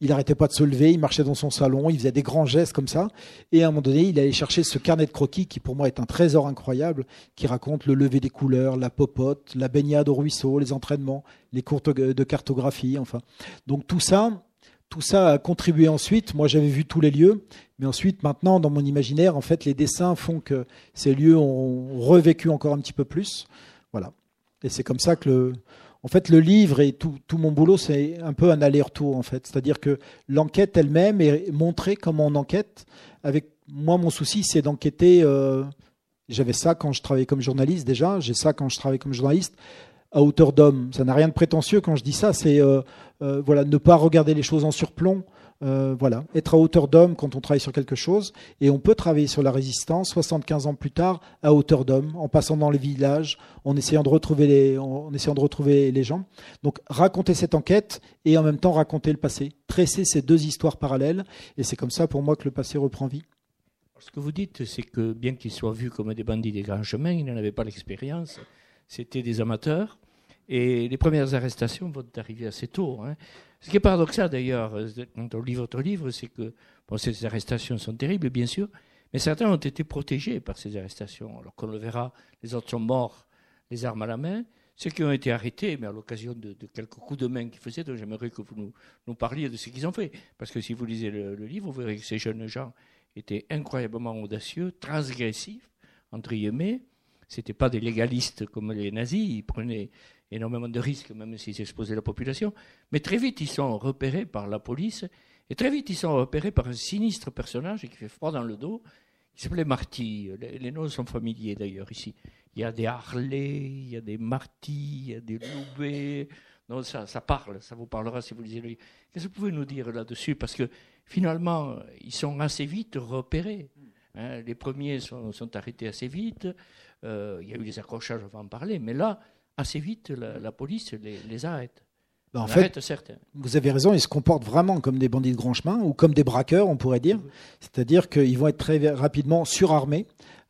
Il n'arrêtait pas de se lever, il marchait dans son salon, il faisait des grands gestes comme ça. Et à un moment donné, il allait chercher ce carnet de croquis qui, pour moi, est un trésor incroyable, qui raconte le lever des couleurs, la popote, la baignade au ruisseau, les entraînements, les cours de cartographie, enfin. Donc tout ça, tout ça a contribué ensuite. Moi, j'avais vu tous les lieux, mais ensuite, maintenant, dans mon imaginaire, en fait, les dessins font que ces lieux ont revécu encore un petit peu plus. Voilà. Et c'est comme ça que le, en fait, le livre et tout, mon boulot, c'est un peu un aller-retour, en fait. C'est-à-dire que l'enquête elle-même est montrée comment on enquête. Avec moi, mon souci, c'est d'enquêter. Euh, j'avais ça quand je travaillais comme journaliste déjà. J'ai ça quand je travaillais comme journaliste à hauteur d'homme. Ça n'a rien de prétentieux quand je dis ça. C'est euh, euh, voilà, ne pas regarder les choses en surplomb. Euh, voilà, être à hauteur d'homme quand on travaille sur quelque chose. Et on peut travailler sur la résistance 75 ans plus tard à hauteur d'homme, en passant dans les villages, en essayant de retrouver les, en essayant de retrouver les gens. Donc raconter cette enquête et en même temps raconter le passé, tresser ces deux histoires parallèles. Et c'est comme ça pour moi que le passé reprend vie. Ce que vous dites, c'est que bien qu'ils soient vus comme des bandits des grands chemins, ils n'en avaient pas l'expérience. C'était des amateurs. Et les premières arrestations vont arriver assez tôt. Hein. Ce qui est paradoxal d'ailleurs, quand on lit votre livre, c'est que bon, ces arrestations sont terribles, bien sûr, mais certains ont été protégés par ces arrestations. Alors qu'on le verra, les autres sont morts, les armes à la main. Ceux qui ont été arrêtés, mais à l'occasion de, quelques coups de main qu'ils faisaient, donc j'aimerais que vous nous, parliez de ce qu'ils ont fait. Parce que si vous lisez le, le, livre, vous verrez que ces jeunes gens étaient incroyablement audacieux, transgressifs, entre guillemets. Ce n'étaient pas des légalistes comme les nazis, ils prenaient énormément de risques, même s'ils exposaient la population. Mais très vite, ils sont repérés par la police, et très vite, ils sont repérés par un sinistre personnage qui fait froid dans le dos, qui s'appelait Marty. Les, noms sont familiers d'ailleurs ici. Il y a des Harley, il y a des Marty, il y a des Loubet. Non, ça, ça parle, ça vous parlera si vous lisez le livre. Qu'est-ce que vous pouvez nous dire là-dessus? Parce que finalement, ils sont assez vite repérés. Hein. les premiers sont, arrêtés assez vite. Euh, il y a eu des accrochages, on va en parler. Mais là, assez vite, la, police les, arrête. Ben, en fait, vous avez raison, ils se comportent vraiment comme des bandits de grand chemin ou comme des braqueurs, on pourrait dire. C'est-à-dire qu'ils vont être très rapidement surarmés,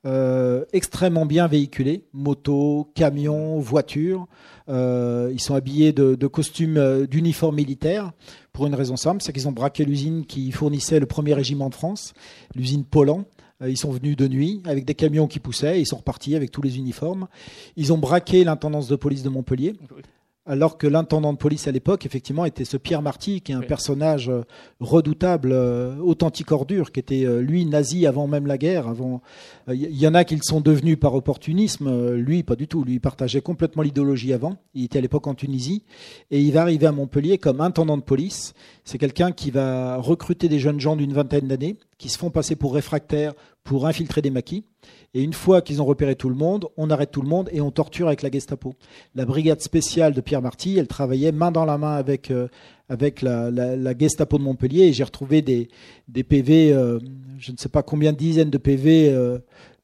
euh, extrêmement bien véhiculés, motos, camions, voitures. Euh, ils sont habillés de, costumes, euh, d'uniformes militaires pour une raison simple, c'est qu'ils ont braqué l'usine qui fournissait le premier régiment de France, l'usine Poland. Euh, ils sont venus de nuit avec des camions qui poussaient, ils sont repartis avec tous les uniformes. Ils ont braqué l'intendance de police de Montpellier alors que l'intendant de police à l'époque, effectivement, était ce Pierre Marty, qui est un personnage euh, redoutable, euh, authentique ordure, qui était euh, lui nazi avant même la guerre. Avant, il y en a qui le sont devenus par opportunisme. Lui, pas du tout. Lui, il partageait complètement l'idéologie avant. Il était à l'époque en Tunisie et il va arriver à Montpellier comme intendant de police. C'est quelqu'un qui va recruter des jeunes gens d'une vingtaine d'années, qui se font passer pour réfractaires, pour infiltrer des maquis. Et une fois qu'ils ont repéré tout le monde, on arrête tout le monde et on torture avec la Gestapo. La brigade spéciale de Pierre Marty, elle travaillait main dans la main avec, euh, avec la, la, Gestapo de Montpellier et j'ai retrouvé des, des PV, euh, je ne sais pas combien de dizaines de PV euh,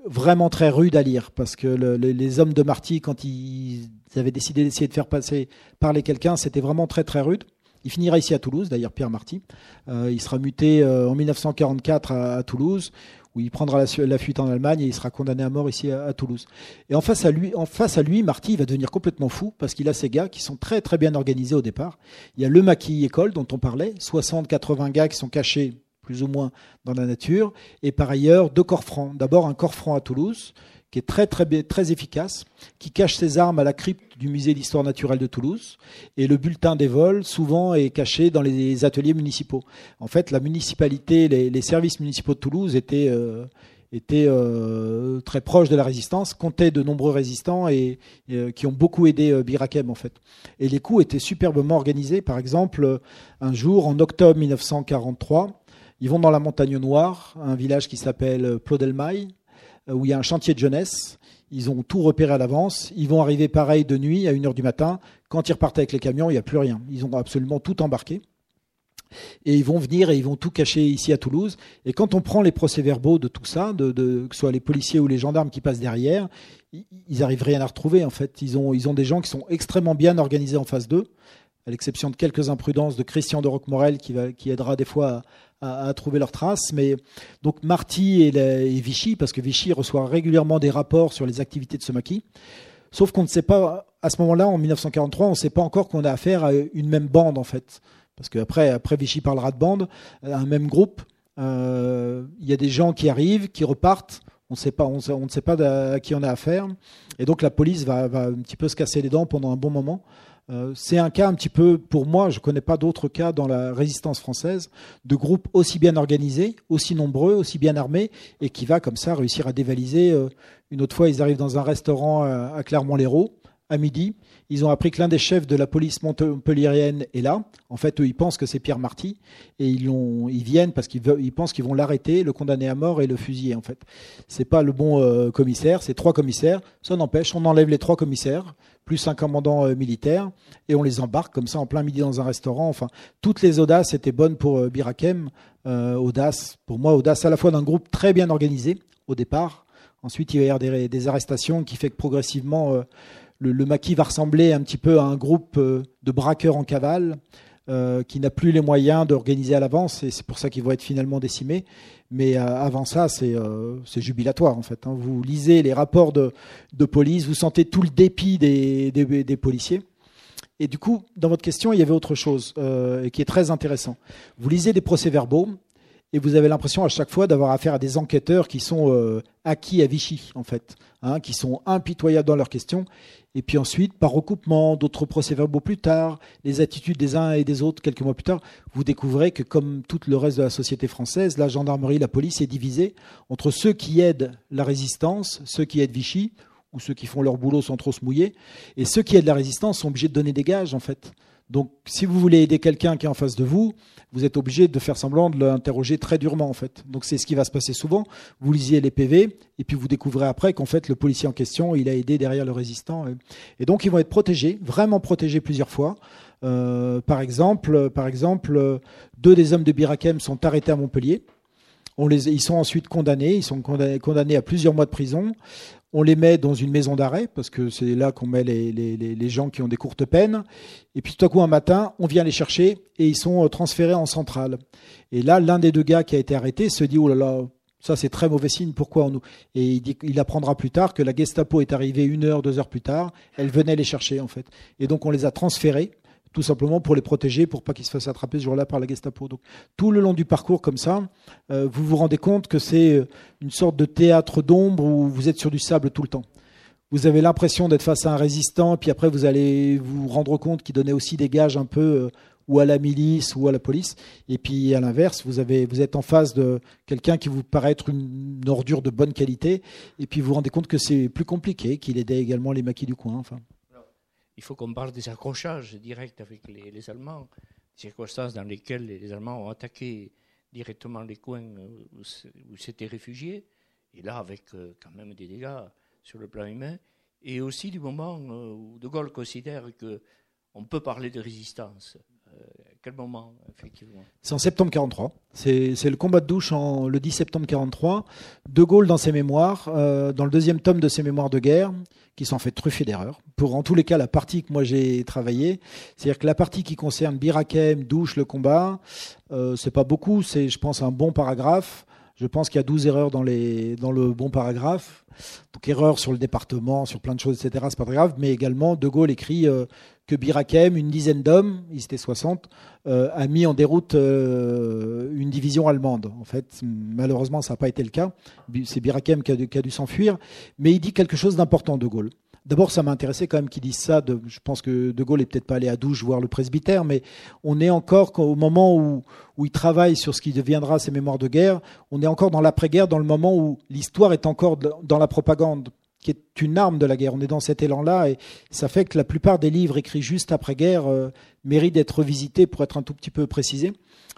vraiment très rudes à lire parce que les hommes de Marty, quand ils avaient décidé d'essayer de faire passer parler quelqu'un, c'était vraiment très très rude. Il finira ici à Toulouse, d'ailleurs Pierre Marty. il sera muté en 1944 à, Toulouse, où il prendra la, fuite en Allemagne et il sera condamné à mort ici à, Toulouse. Et en face à lui, Marty va devenir complètement fou parce qu'il a ces gars qui sont très très bien organisés au départ. Il y a le maquis école dont on parlait, 60-80 gars qui sont cachés plus ou moins dans la nature, et par ailleurs deux corps francs. D'abord un corps franc à Toulouse, qui est très, très, très efficace, qui cache ses armes à la crypte du musée d'histoire naturelle de Toulouse. Et le bulletin des vols, souvent, est caché dans les ateliers municipaux. En fait, la municipalité, les, services municipaux de Toulouse étaient, euh, étaient euh, très proches de la résistance, comptaient de nombreux résistants et, euh, qui ont beaucoup aidé Birakem, en fait. Et les coups étaient superbement organisés. Par exemple, un jour, en octobre 1943, ils vont dans la montagne noire, un village qui s'appelle Plodelmaï, euh, où il y a un chantier de jeunesse. Ils ont tout repéré à l'avance. Ils vont arriver pareil de nuit à 1h du matin. Quand ils repartent avec les camions, il n'y a plus rien. Ils ont absolument tout embarqué. Et ils vont venir et ils vont tout cacher ici à Toulouse. Et quand on prend les procès-verbaux de tout ça, que ce soit les policiers ou les gendarmes qui passent derrière, ils n'arrivent rien à retrouver en fait. Ils ont des gens qui sont extrêmement bien organisés en face d'eux, à l'exception de quelques imprudences de Christian de Roquemorel qui, qui aidera des fois à, trouver leurs traces. Mais donc Marty et, Vichy, parce que Vichy reçoit régulièrement des rapports sur les activités de ce maquis. Sauf qu'on ne sait pas, à ce moment-là, en 1943, on ne sait pas encore qu'on a affaire à une même bande, en fait. Parce qu'après après Vichy parlera de bande, un même groupe. Euh, il y a des gens qui arrivent, qui repartent. On, ne sait pas à qui on a affaire. Et donc la police va, un petit peu se casser les dents pendant un bon moment. Euh, c'est un cas un petit peu, pour moi, je ne connais pas d'autres cas dans la résistance française, de groupes aussi bien organisés, aussi nombreux, aussi bien armés, et qui va comme ça réussir à dévaliser. Euh, une autre fois, ils arrivent dans un restaurant à Clermont-Lérault, à midi, ils ont appris que l'un des chefs de la police montpelliérienne est là. En fait, eux, ils pensent que c'est Pierre Marty et ils, viennent parce qu'ils ils pensent qu'ils vont l'arrêter, le condamner à mort et le fusiller. En fait, c'est pas le bon euh, commissaire, c'est trois commissaires. Ça n'empêche, on enlève les trois commissaires plus un commandant euh, militaire et on les embarque comme ça en plein midi dans un restaurant. Enfin, toutes les audaces étaient bonnes pour euh, Birakem. audace, pour moi, audace à la fois d'un groupe très bien organisé au départ. Ensuite, il va y avoir des, des arrestations qui fait que progressivement le, maquis va ressembler un petit peu à un groupe euh, de braqueurs en cavale euh, qui n'a plus les moyens d'organiser à l'avance et c'est pour ça qu'ils vont être finalement décimés. Mais euh, avant ça, c'est jubilatoire en fait. Hein. Vous lisez les rapports de, police, vous sentez tout le dépit des, policiers. Et du coup, dans votre question, il y avait autre chose qui est très intéressant. Vous lisez des procès-verbaux et vous avez l'impression à chaque fois d'avoir affaire à des enquêteurs qui sont acquis à Vichy, en fait, hein, qui sont impitoyables dans leurs questions et puis ensuite, par recoupement, d'autres procès-verbaux plus tard, les attitudes des uns et des autres quelques mois plus tard, vous découvrez que comme tout le reste de la société française, la gendarmerie, la police est divisée entre ceux qui aident la résistance, ceux qui aident Vichy, ou ceux qui font leur boulot sans trop se mouiller, et ceux qui aident la résistance sont obligés de donner des gages en fait. Donc, si vous voulez aider quelqu'un qui est en face de vous, vous êtes obligé de faire semblant de l'interroger très durement, en fait. Donc, c'est ce qui va se passer souvent. Vous lisiez les PV, et puis vous découvrez après qu'en fait, le policier en question, il a aidé derrière le résistant. Et, donc, ils vont être protégés, vraiment protégés plusieurs fois. Euh, par exemple, deux des hommes de Birakem sont arrêtés à Montpellier. Ils sont ensuite condamnés. Ils sont condamnés à plusieurs mois de prison on les met dans une maison d'arrêt, parce que c'est là qu'on met les, gens qui ont des courtes peines. Et puis tout à coup, un matin, on vient les chercher et ils sont euh, transférés en centrale. Et là, l'un des deux gars qui a été arrêté se dit, oh là là, ça c'est très mauvais signe, pourquoi on nous... Et il apprendra plus tard que la Gestapo est arrivée une heure, deux heures plus tard, elle venait les chercher en fait. Et donc on les a transférés tout simplement pour les protéger, pour pas qu'ils se fassent attraper ce jour-là par la Gestapo. Donc, tout le long du parcours comme ça, euh, vous vous rendez compte que c'est euh, une sorte de théâtre d'ombre où vous êtes sur du sable tout le temps. Vous avez l'impression d'être face à un résistant, puis après vous allez vous rendre compte qu'il donnait aussi des gages un peu euh, ou à la milice ou à la police. Et puis à l'inverse, vous, êtes en face de quelqu'un qui vous paraît être une ordure de bonne qualité, et puis vous vous rendez compte que c'est plus compliqué, qu'il aidait également les maquis du coin. Enfin il faut qu'on parle des accrochages directs avec les, Allemands, circonstances dans lesquelles les Allemands ont attaqué directement les coins où s'étaient réfugiés, et là avec euh, quand même des dégâts sur le plan humain, et aussi du moment euh, où De Gaulle considère qu'on peut parler de résistance. Euh, quel moment, effectivement C'est en septembre 43. C'est le combat de douche en, le 10 septembre 43. De Gaulle, dans ses mémoires, dans le deuxième tome de ses mémoires de guerre, qui sont fait truffés d'erreurs. Pour en tous les cas la partie que moi j'ai travaillé, c'est-à-dire que la partie qui concerne Birakem, Douche, le combat, euh, c'est pas beaucoup, c'est je pense un bon paragraphe. Je pense qu'il y a 12 erreurs dans, le bon paragraphe. Donc erreurs sur le département, sur plein de choses, etc. C'est pas très grave. Mais également, De Gaulle écrit euh, que Birakem, une dizaine d'hommes, ils étaient 60, euh, a mis en déroute euh, une division allemande. En fait, malheureusement, ça n'a pas été le cas. C'est Birakem qui a dû s'enfuir. Mais il dit quelque chose d'important, De Gaulle. D'abord, ça m'a intéressé quand même qu'il dise ça. Je pense que De Gaulle est peut-être pas allé à Douche voir le presbytère, mais on est encore au moment où, il travaille sur ce qui deviendra ses mémoires de guerre. On est encore dans l'après-guerre, dans le moment où l'histoire est encore dans la propagande qui est une arme de la guerre. On est dans cet élan-là et ça fait que la plupart des livres écrits juste après-guerre euh, méritent d'être revisités pour être un tout petit peu précisés.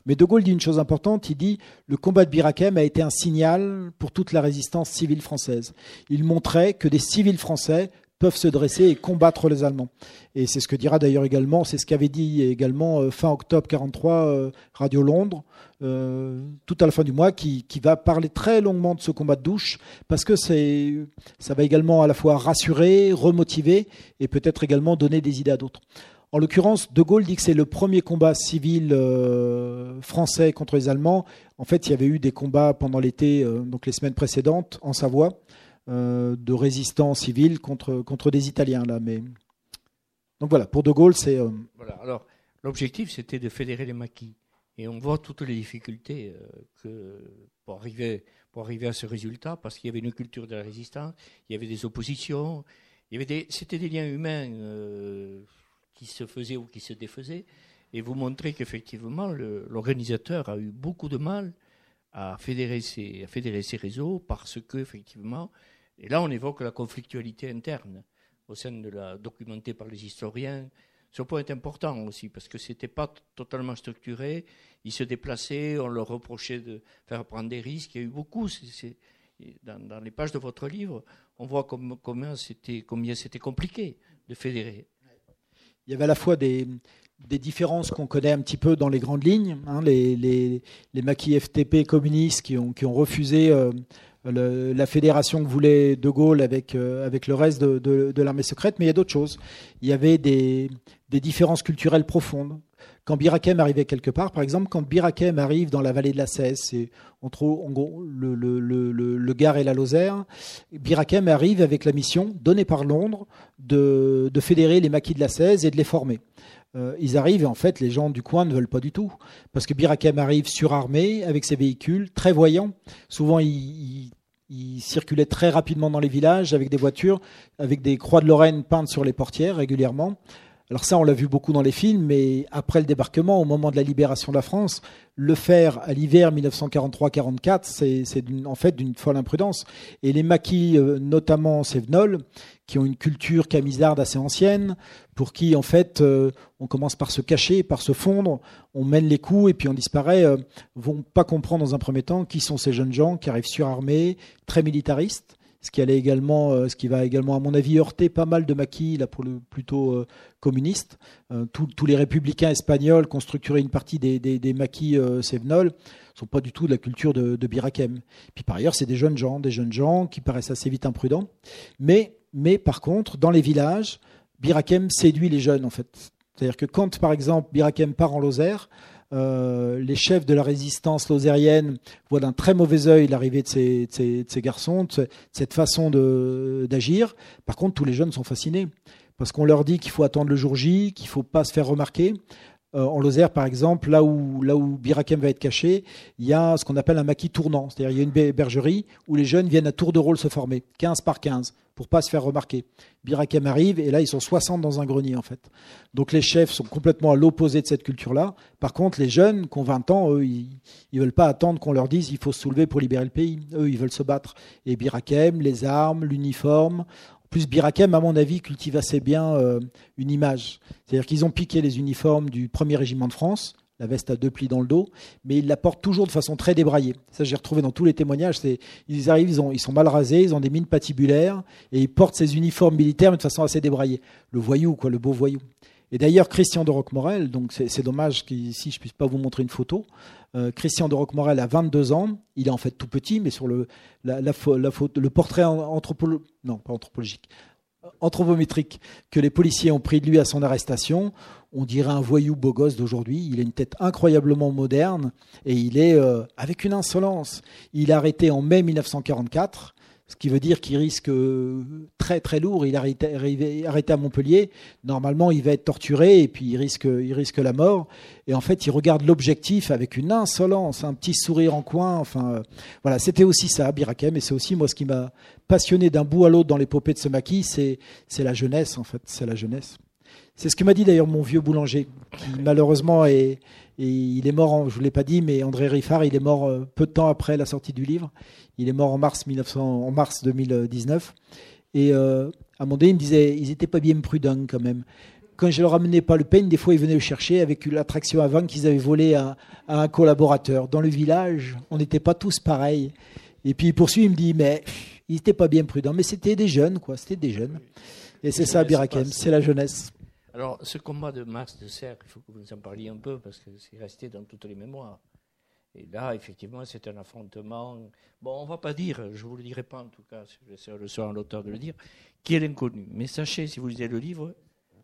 Mais De Gaulle dit une chose importante, il dit le combat de Birakem a été un signal pour toute la résistance civile française. Il montrait que des civils français peuvent se dresser et combattre les Allemands. Et c'est ce que dira d'ailleurs également, c'est ce qu'avait dit également euh, fin octobre 43 euh, Radio Londres, euh, tout à la fin du mois, qui, qui, va parler très longuement de ce combat de douche, parce que ça va également à la fois rassurer, remotiver et peut-être également donner des idées à d'autres. En l'occurrence, De Gaulle dit que c'est le premier combat civil français contre les Allemands. En fait, il y avait eu des combats pendant l'été, donc les semaines précédentes, en Savoie, de résistants civils contre, contre des Italiens. Là. Mais... Donc voilà, pour De Gaulle, c'est. Voilà, alors l'objectif, c'était de fédérer les maquis. Et on voit toutes les difficultés que, pour, arriver, pour arriver à ce résultat, parce qu'il y avait une culture de la résistance, il y avait des oppositions, il y avait des, c'était des liens humains qui se faisait ou qui se défaisait, et vous montrez qu'effectivement, l'organisateur a eu beaucoup de mal à fédérer ses, à fédérer ses réseaux parce que, effectivement, et là on évoque la conflictualité interne au sein de la documentée par les historiens. Ce point est important aussi parce que c'était pas totalement structuré. Ils se déplaçaient, on leur reprochait de faire prendre des risques. Il y a eu beaucoup. dans, les pages de votre livre, on voit combien c'était compliqué de fédérer il y avait à la fois des, différences qu'on connaît un petit peu dans les grandes lignes, hein, les, maquis FTP communistes qui ont, qui ont refusé euh, la fédération que voulait De Gaulle avec, euh, avec le reste de, l'armée secrète, mais il y a d'autres choses. Il y avait des, des différences culturelles profondes quand Birakem arrivait quelque part, par exemple, quand Birakem arrive dans la vallée de la Cèze, c'est entre en gros, le, le, Gard et la Lozère, Birakem arrive avec la mission donnée par Londres de, fédérer les maquis de la Cèze et de les former. Euh, ils arrivent et en fait les gens du coin ne veulent pas du tout parce que Birakem arrive surarmé avec ses véhicules très voyants. Souvent il, il circulait très rapidement dans les villages avec des voitures, avec des croix de Lorraine peintes sur les portières régulièrement. Alors ça, on l'a vu beaucoup dans les films, mais après le débarquement, au moment de la libération de la France, le faire à l'hiver 1943-44, c'est en fait d'une folle imprudence. Et les maquis, euh, notamment Sévenol, qui ont une culture camisarde assez ancienne, pour qui en fait euh, on commence par se cacher, par se fondre, on mène les coups et puis on disparaît, euh, vont pas comprendre dans un premier temps qui sont ces jeunes gens qui arrivent surarmés, très militaristes ce qui allait également, euh, ce qui va également, à mon avis, heurter pas mal de maquis là pour le plutôt euh, communiste. Euh, tous les républicains espagnols qui ont structuré une partie des, des, maquis euh, ne sont pas du tout de la culture de, de Birakem. Puis par ailleurs, c'est des jeunes gens, des jeunes gens qui paraissent assez vite imprudents. Mais, mais par contre, dans les villages, Birakem séduit les jeunes en fait. C'est-à-dire que quand, par exemple, Birakem part en Lozère, euh, les chefs de la résistance lozérienne voient d'un très mauvais œil l'arrivée de ces, garçons, de cette façon d'agir. Par contre, tous les jeunes sont fascinés parce qu'on leur dit qu'il faut attendre le jour J, qu'il ne faut pas se faire remarquer. Euh, en Lozère, par exemple, là où, là où Birakem va être caché, il y a ce qu'on appelle un maquis tournant. C'est-à-dire il y a une bergerie où les jeunes viennent à tour de rôle se former, 15 par 15, pour pas se faire remarquer. Birakem arrive et là, ils sont 60 dans un grenier, en fait. Donc les chefs sont complètement à l'opposé de cette culture-là. Par contre, les jeunes qui ont 20 ans, eux, ils ne veulent pas attendre qu'on leur dise il faut se soulever pour libérer le pays. Eux, ils veulent se battre. Et Birakem, les armes, l'uniforme, plus Birakem, à mon avis, cultive assez bien euh, une image. C'est-à-dire qu'ils ont piqué les uniformes du premier régiment de France, la veste à deux plis dans le dos, mais ils la portent toujours de façon très débraillée. Ça, j'ai retrouvé dans tous les témoignages. Ils arrivent, ils, ils sont mal rasés, ils ont des mines patibulaires, et ils portent ces uniformes militaires, mais de façon assez débraillée. Le voyou, quoi, le beau voyou. Et d'ailleurs, Christian de Roquemorel, donc c'est dommage qu'ici je puisse pas vous montrer une photo. Euh, Christian de Roquemorel a 22 ans. Il est en fait tout petit, mais sur le, la, la, le portrait anthropologique, anthropométrique que les policiers ont pris de lui à son arrestation, on dirait un voyou beau gosse d'aujourd'hui. Il a une tête incroyablement moderne et il est euh, avec une insolence. Il est arrêté en mai 1944 ce qui veut dire qu'il risque très très lourd. Il est arrêté, à Montpellier. Normalement, il va être torturé et puis il risque, il risque la mort. Et en fait, il regarde l'objectif avec une insolence, un petit sourire en coin. Enfin, euh, voilà, c'était aussi ça, Birakem. Et c'est aussi moi ce qui m'a passionné d'un bout à l'autre dans l'épopée de ce maquis, c'est la jeunesse en fait, c'est la jeunesse. C'est ce que m'a dit d'ailleurs mon vieux boulanger, qui malheureusement est, il est mort, je ne vous l'ai pas dit, mais André Riffard, il est mort euh, peu de temps après la sortie du livre. Il est mort en mars, 1900, en mars 2019. Et euh, à un moment donné, il me disait, ils n'étaient pas bien prudents quand même. Quand je leur amenais pas le pain, des fois, ils venaient le chercher avec l'attraction avant qu'ils avaient volé à, un collaborateur. Dans le village, on n'était pas tous pareils. Et puis il poursuit, il me dit, mais ils n'étaient pas bien prudents. Mais c'était des jeunes, quoi. C'était des jeunes. Et c'est ça, Birakem, c'est la jeunesse. Alors, ce combat de Mars de Serre, il faut que vous nous en parliez un peu parce que c'est resté dans toutes les mémoires. Et là, effectivement, c'est un affrontement. Bon, on ne va pas dire, je ne vous le dirai pas en tout cas, je laisserai le soir à l'auteur de le dire, qui est l'inconnu. Mais sachez, si vous lisez le livre,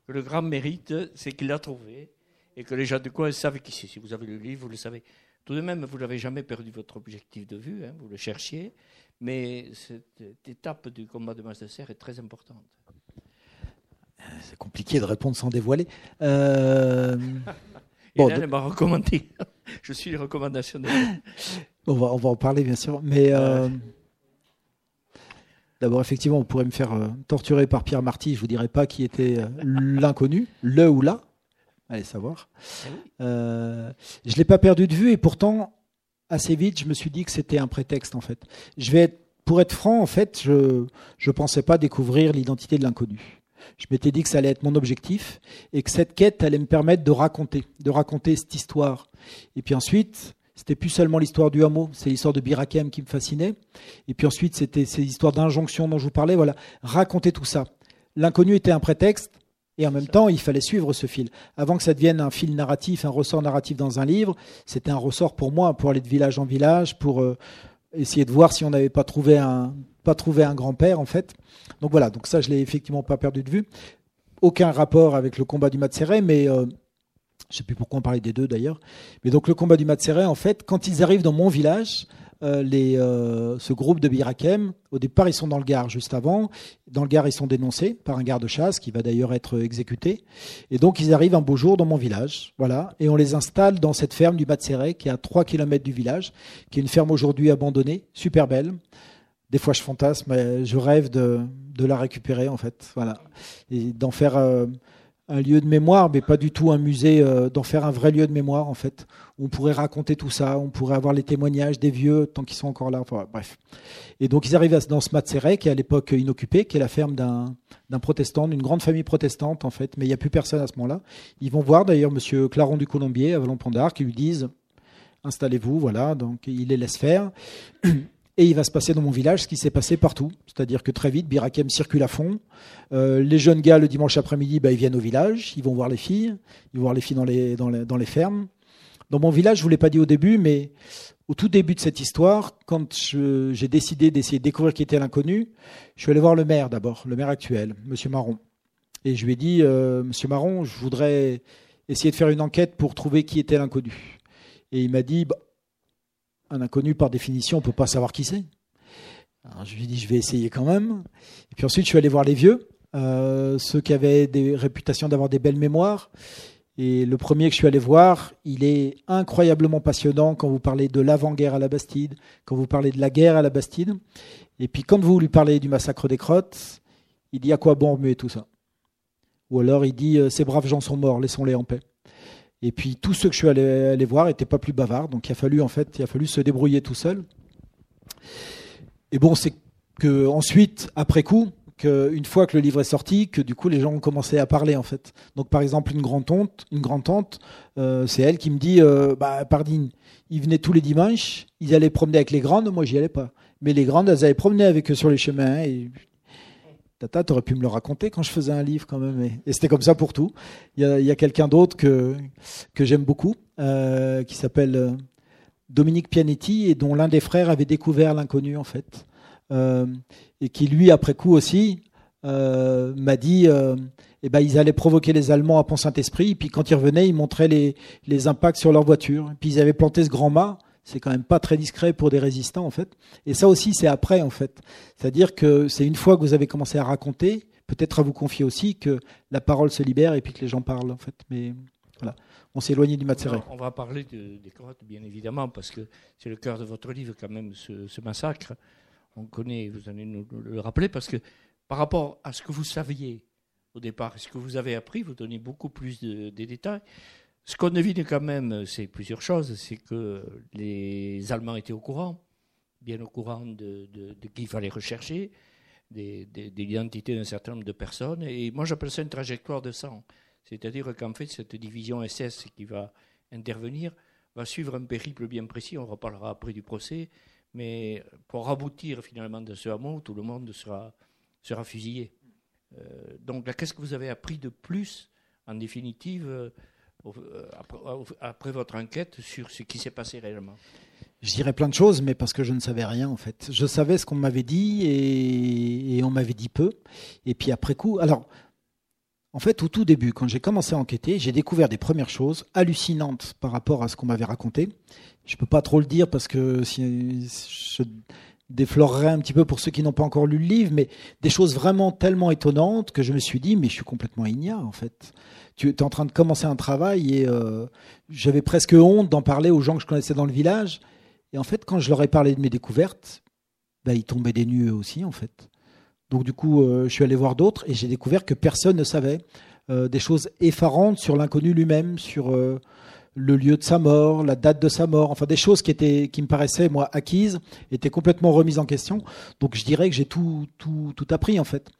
que le grand mérite, c'est qu'il l'a trouvé et que les gens de quoi savent qui c'est. Si vous avez le livre, vous le savez. Tout de même, vous n'avez jamais perdu votre objectif de vue, hein, vous le cherchiez, mais cette étape du combat de Serre est très importante. C'est compliqué de répondre sans dévoiler. Euh... bon, elle m'a recommandé. Je suis les recommandations de... on, va, on va en parler, bien sûr. Mais euh, d'abord, effectivement, on pourrait me faire euh, torturer par Pierre Marty. Je ne vous dirai pas qui était euh, l'inconnu, le ou là. Allez savoir. Eh je ne l'ai pas perdu de vue et pourtant, assez vite, je me suis dit que c'était un prétexte, en fait. Je vais être, pour être franc, en fait, je ne pensais pas découvrir l'identité de l'inconnu. Je m'étais dit que ça allait être mon objectif et que cette quête allait me permettre de raconter, de raconter cette histoire. Et puis ensuite, c'était plus seulement l'histoire du hameau, c'est l'histoire de Birakem qui me fascinait. Et puis ensuite, c'était ces histoires d'injonction dont je vous parlais. Voilà, raconter tout ça. L'inconnu était un prétexte. Et en même temps, il fallait suivre ce fil. Avant que ça devienne un fil narratif, un ressort narratif dans un livre, c'était un ressort pour moi, pour aller de village en village, pour euh, essayer de voir si on n'avait pas trouvé un, pas trouvé un grand-père, en fait. Donc voilà, donc ça, je l'ai effectivement pas perdu de vue. Aucun rapport avec le combat du Matseret, mais euh, je sais plus pourquoi on parlait des deux d'ailleurs. Mais donc le combat du Matseret, en fait, quand ils arrivent dans mon village, euh, euh, ce groupe de Birakem, au départ, ils sont dans le Gard juste avant. Dans le Gard, ils sont dénoncés par un garde-chasse qui va d'ailleurs être exécuté. Et donc, ils arrivent un beau jour dans mon village. Voilà. Et on les installe dans cette ferme du Matseret, qui est à 3 km du village, qui est une ferme aujourd'hui abandonnée, super belle des fois je fantasme, je rêve de, la récupérer en fait, voilà, et d'en faire euh, un lieu de mémoire, mais pas du tout un musée, euh, d'en faire un vrai lieu de mémoire en fait, on pourrait raconter tout ça, on pourrait avoir les témoignages des vieux tant qu'ils sont encore là, bref. Et donc ils arrivent dans ce Matseret, qui est à l'époque inoccupé, qui est la ferme d'un protestant, d'une grande famille protestante en fait, mais il n'y a plus personne à ce moment-là. Ils vont voir d'ailleurs Monsieur Claron du Colombier à Vallon-Pondard, qui lui disent installez-vous, voilà, donc il les laisse faire. Et il va se passer dans mon village ce qui s'est passé partout. C'est-à-dire que très vite, Birakem circule à fond. Euh, les jeunes gars, le dimanche après-midi, bah, ils viennent au village, ils vont voir les filles, ils vont voir les filles dans les, fermes. Dans mon village, je vous l'ai pas dit au début, mais au tout début de cette histoire, quand j'ai décidé d'essayer de découvrir qui était l'inconnu, je suis allé voir le maire d'abord, le maire actuel, Monsieur Marron. Et je lui ai dit, euh, Monsieur Marron, je voudrais essayer de faire une enquête pour trouver qui était l'inconnu. Et il m'a dit, bah, un inconnu, par définition, on ne peut pas savoir qui c'est. je lui ai dit, je vais essayer quand même. Et puis ensuite, je suis allé voir les vieux, euh, ceux qui avaient des réputations d'avoir des belles mémoires. Et le premier que je suis allé voir, il est incroyablement passionnant quand vous parlez de l'avant-guerre à la Bastide, quand vous parlez de la guerre à la Bastide. Et puis quand vous lui parlez du massacre des Crottes, il dit à quoi bon remuer tout ça? Ou alors il dit euh, ces braves gens sont morts, laissons-les en paix. Et puis tous ceux que je suis allé, voir n'étaient pas plus bavards, donc il a fallu en fait, il a fallu se débrouiller tout seul. Et bon, c'est que ensuite, après coup, qu'une fois que le livre est sorti, que du coup les gens ont commencé à parler en fait. Donc par exemple une grande tante, une grande tante, euh, c'est elle qui me dit, euh, bah pardine, ils venaient tous les dimanches, ils allaient promener avec les grandes, moi j'y allais pas. Mais les grandes, elles allaient promener avec eux sur les chemins et Tata, t'aurais pu me le raconter quand je faisais un livre quand même. Et, c'était comme ça pour tout. Il y a, quelqu'un d'autre que, que j'aime beaucoup, euh, qui s'appelle euh, Dominique Pianetti, et dont l'un des frères avait découvert l'inconnu en fait. Euh, et qui lui, après coup aussi, m'a dit eh ben, ils allaient provoquer les Allemands à Pont-Saint-Esprit, et puis quand ils revenaient, ils montraient les, les impacts sur leur voiture. Et puis ils avaient planté ce grand mât, c'est quand même pas très discret pour des résistants en fait. Et ça aussi, c'est après en fait. C'est-à-dire que c'est une fois que vous avez commencé à raconter, peut-être à vous confier aussi que la parole se libère et puis que les gens parlent en fait. Mais voilà, on s'est éloigné du Matseret. On va parler des crottes bien évidemment parce que c'est le cœur de votre livre quand même ce, massacre. On connaît, vous allez nous le rappeler parce que par rapport à ce que vous saviez au départ, ce que vous avez appris, vous donnez beaucoup plus de détails. Ce qu'on devine quand même, c'est plusieurs choses. C'est que les Allemands étaient au courant, bien au courant de, qu'il fallait rechercher, de, l'identité d'un certain nombre de personnes. Et moi, j'appelle ça une trajectoire de sang. C'est-à-dire qu'en fait, cette division SS qui va intervenir va suivre un périple bien précis. On reparlera après du procès. Mais pour aboutir finalement de ce hameau, tout le monde sera, sera fusillé. Euh, donc qu'est-ce que vous avez appris de plus, en définitive euh, après, votre enquête sur ce qui s'est passé réellement Je dirais plein de choses, mais parce que je ne savais rien en fait. Je savais ce qu'on m'avait dit et, on m'avait dit peu. Et puis après coup, alors En fait, au tout début, quand j'ai commencé à enquêter, j'ai découvert des premières choses hallucinantes par rapport à ce qu'on m'avait raconté. Je ne peux pas trop le dire parce que si je déflorerais un petit peu pour ceux qui n'ont pas encore lu le livre, mais des choses vraiment tellement étonnantes que je me suis dit, mais je suis complètement ignare en fait. Tu es en train de commencer un travail et euh, j'avais presque honte d'en parler aux gens que je connaissais dans le village. Et en fait, quand je leur ai parlé de mes découvertes, bah, ils tombaient des nues aussi en fait. Donc du coup, euh, je suis allé voir d'autres et j'ai découvert que personne ne savait euh, des choses effarantes sur l'inconnu lui-même, sur le lieu de sa mort, la date de sa mort, enfin des choses qui étaient, qui me paraissaient moi acquises, étaient complètement remises en question. Donc je dirais que j'ai tout, tout, tout appris en fait.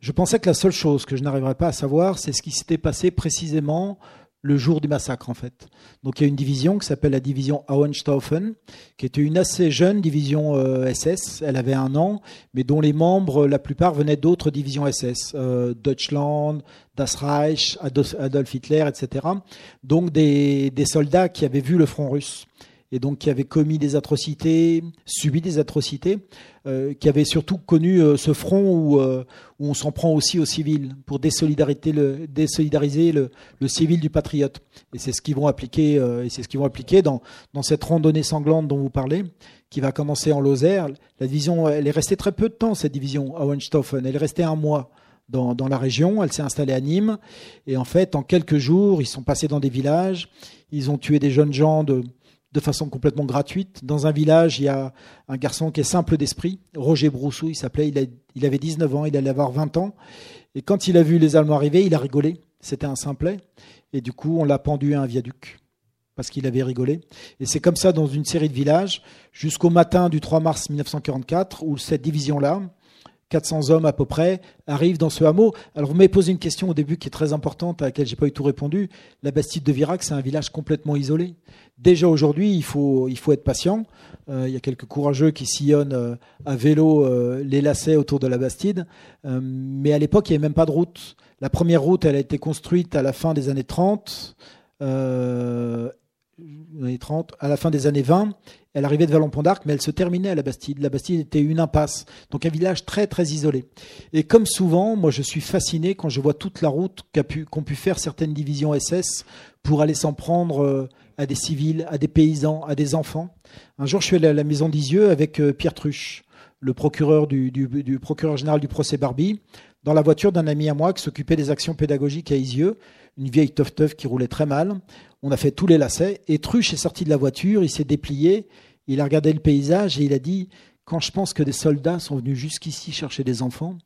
Je pensais que la seule chose que je n'arriverais pas à savoir, c'est ce qui s'était passé précisément le jour du massacre en fait. Donc il y a une division qui s'appelle la division Auenstaufen, qui était une assez jeune division SS. Euh, Elle avait un an, mais dont les membres, la plupart, venaient d'autres divisions SS, euh, Deutschland, Das Reich, Adolf Hitler, etc. Donc des, des soldats qui avaient vu le front russe et donc qui avait commis des atrocités, subi des atrocités, euh, qui avait surtout connu euh, ce front où, euh, où on s'en prend aussi aux civils pour désolidariser le, désolidariser le, le civil du patriote. Et c'est ce qu'ils vont appliquer, et c'est ce qu'ils vont appliquer dans, dans cette randonnée sanglante dont vous parlez, qui va commencer en Lozère. La division, elle est restée très peu de temps cette division à Hohenstaufen. Elle est restée un mois. Dans, dans, la région. Elle s'est installée à Nîmes. Et en fait, en quelques jours, ils sont passés dans des villages. Ils ont tué des jeunes gens de, de façon complètement gratuite. Dans un village, il y a un garçon qui est simple d'esprit, Roger Broussou, il s'appelait, il, il, avait 19 ans, il allait avoir 20 ans. Et quand il a vu les Allemands arriver, il a rigolé. C'était un simplet. Et du coup, on l'a pendu à un viaduc parce qu'il avait rigolé. Et c'est comme ça dans une série de villages jusqu'au matin du 3 mars 1944 où cette division-là, 400 hommes à peu près, arrivent dans ce hameau. Alors vous m'avez posé une question au début qui est très importante à laquelle j'ai pas eu tout répondu. La Bastide de Virac, c'est un village complètement isolé. Déjà aujourd'hui, il faut, être patient. Euh, il y a quelques courageux qui sillonnent euh, à vélo euh, les lacets autour de la Bastide. Mais à l'époque, il n'y avait même pas de route. La première route, elle a été construite à la fin des années 30. Euh, années 30, à la fin des années 20, elle arrivait de Vallon-Pont d'Arc, mais elle se terminait à la Bastide. La Bastide était une impasse, donc un village très très isolé. Et comme souvent, moi je suis fasciné quand je vois toute la route qu'ont pu, pu, faire certaines divisions SS pour aller s'en prendre à des civils, à des paysans, à des enfants. Un jour, je suis allé à la maison d'Isieux avec Pierre Truche, le procureur du procureur général du procès Barbie, dans la voiture d'un ami à moi qui s'occupait des actions pédagogiques à Isieux, une vieille teuf-teuf qui roulait très mal. On a fait tous les lacets et Truche est sorti de la voiture, il s'est déplié, il a regardé le paysage et il a dit quand je pense que des soldats sont venus jusqu'ici chercher des enfants.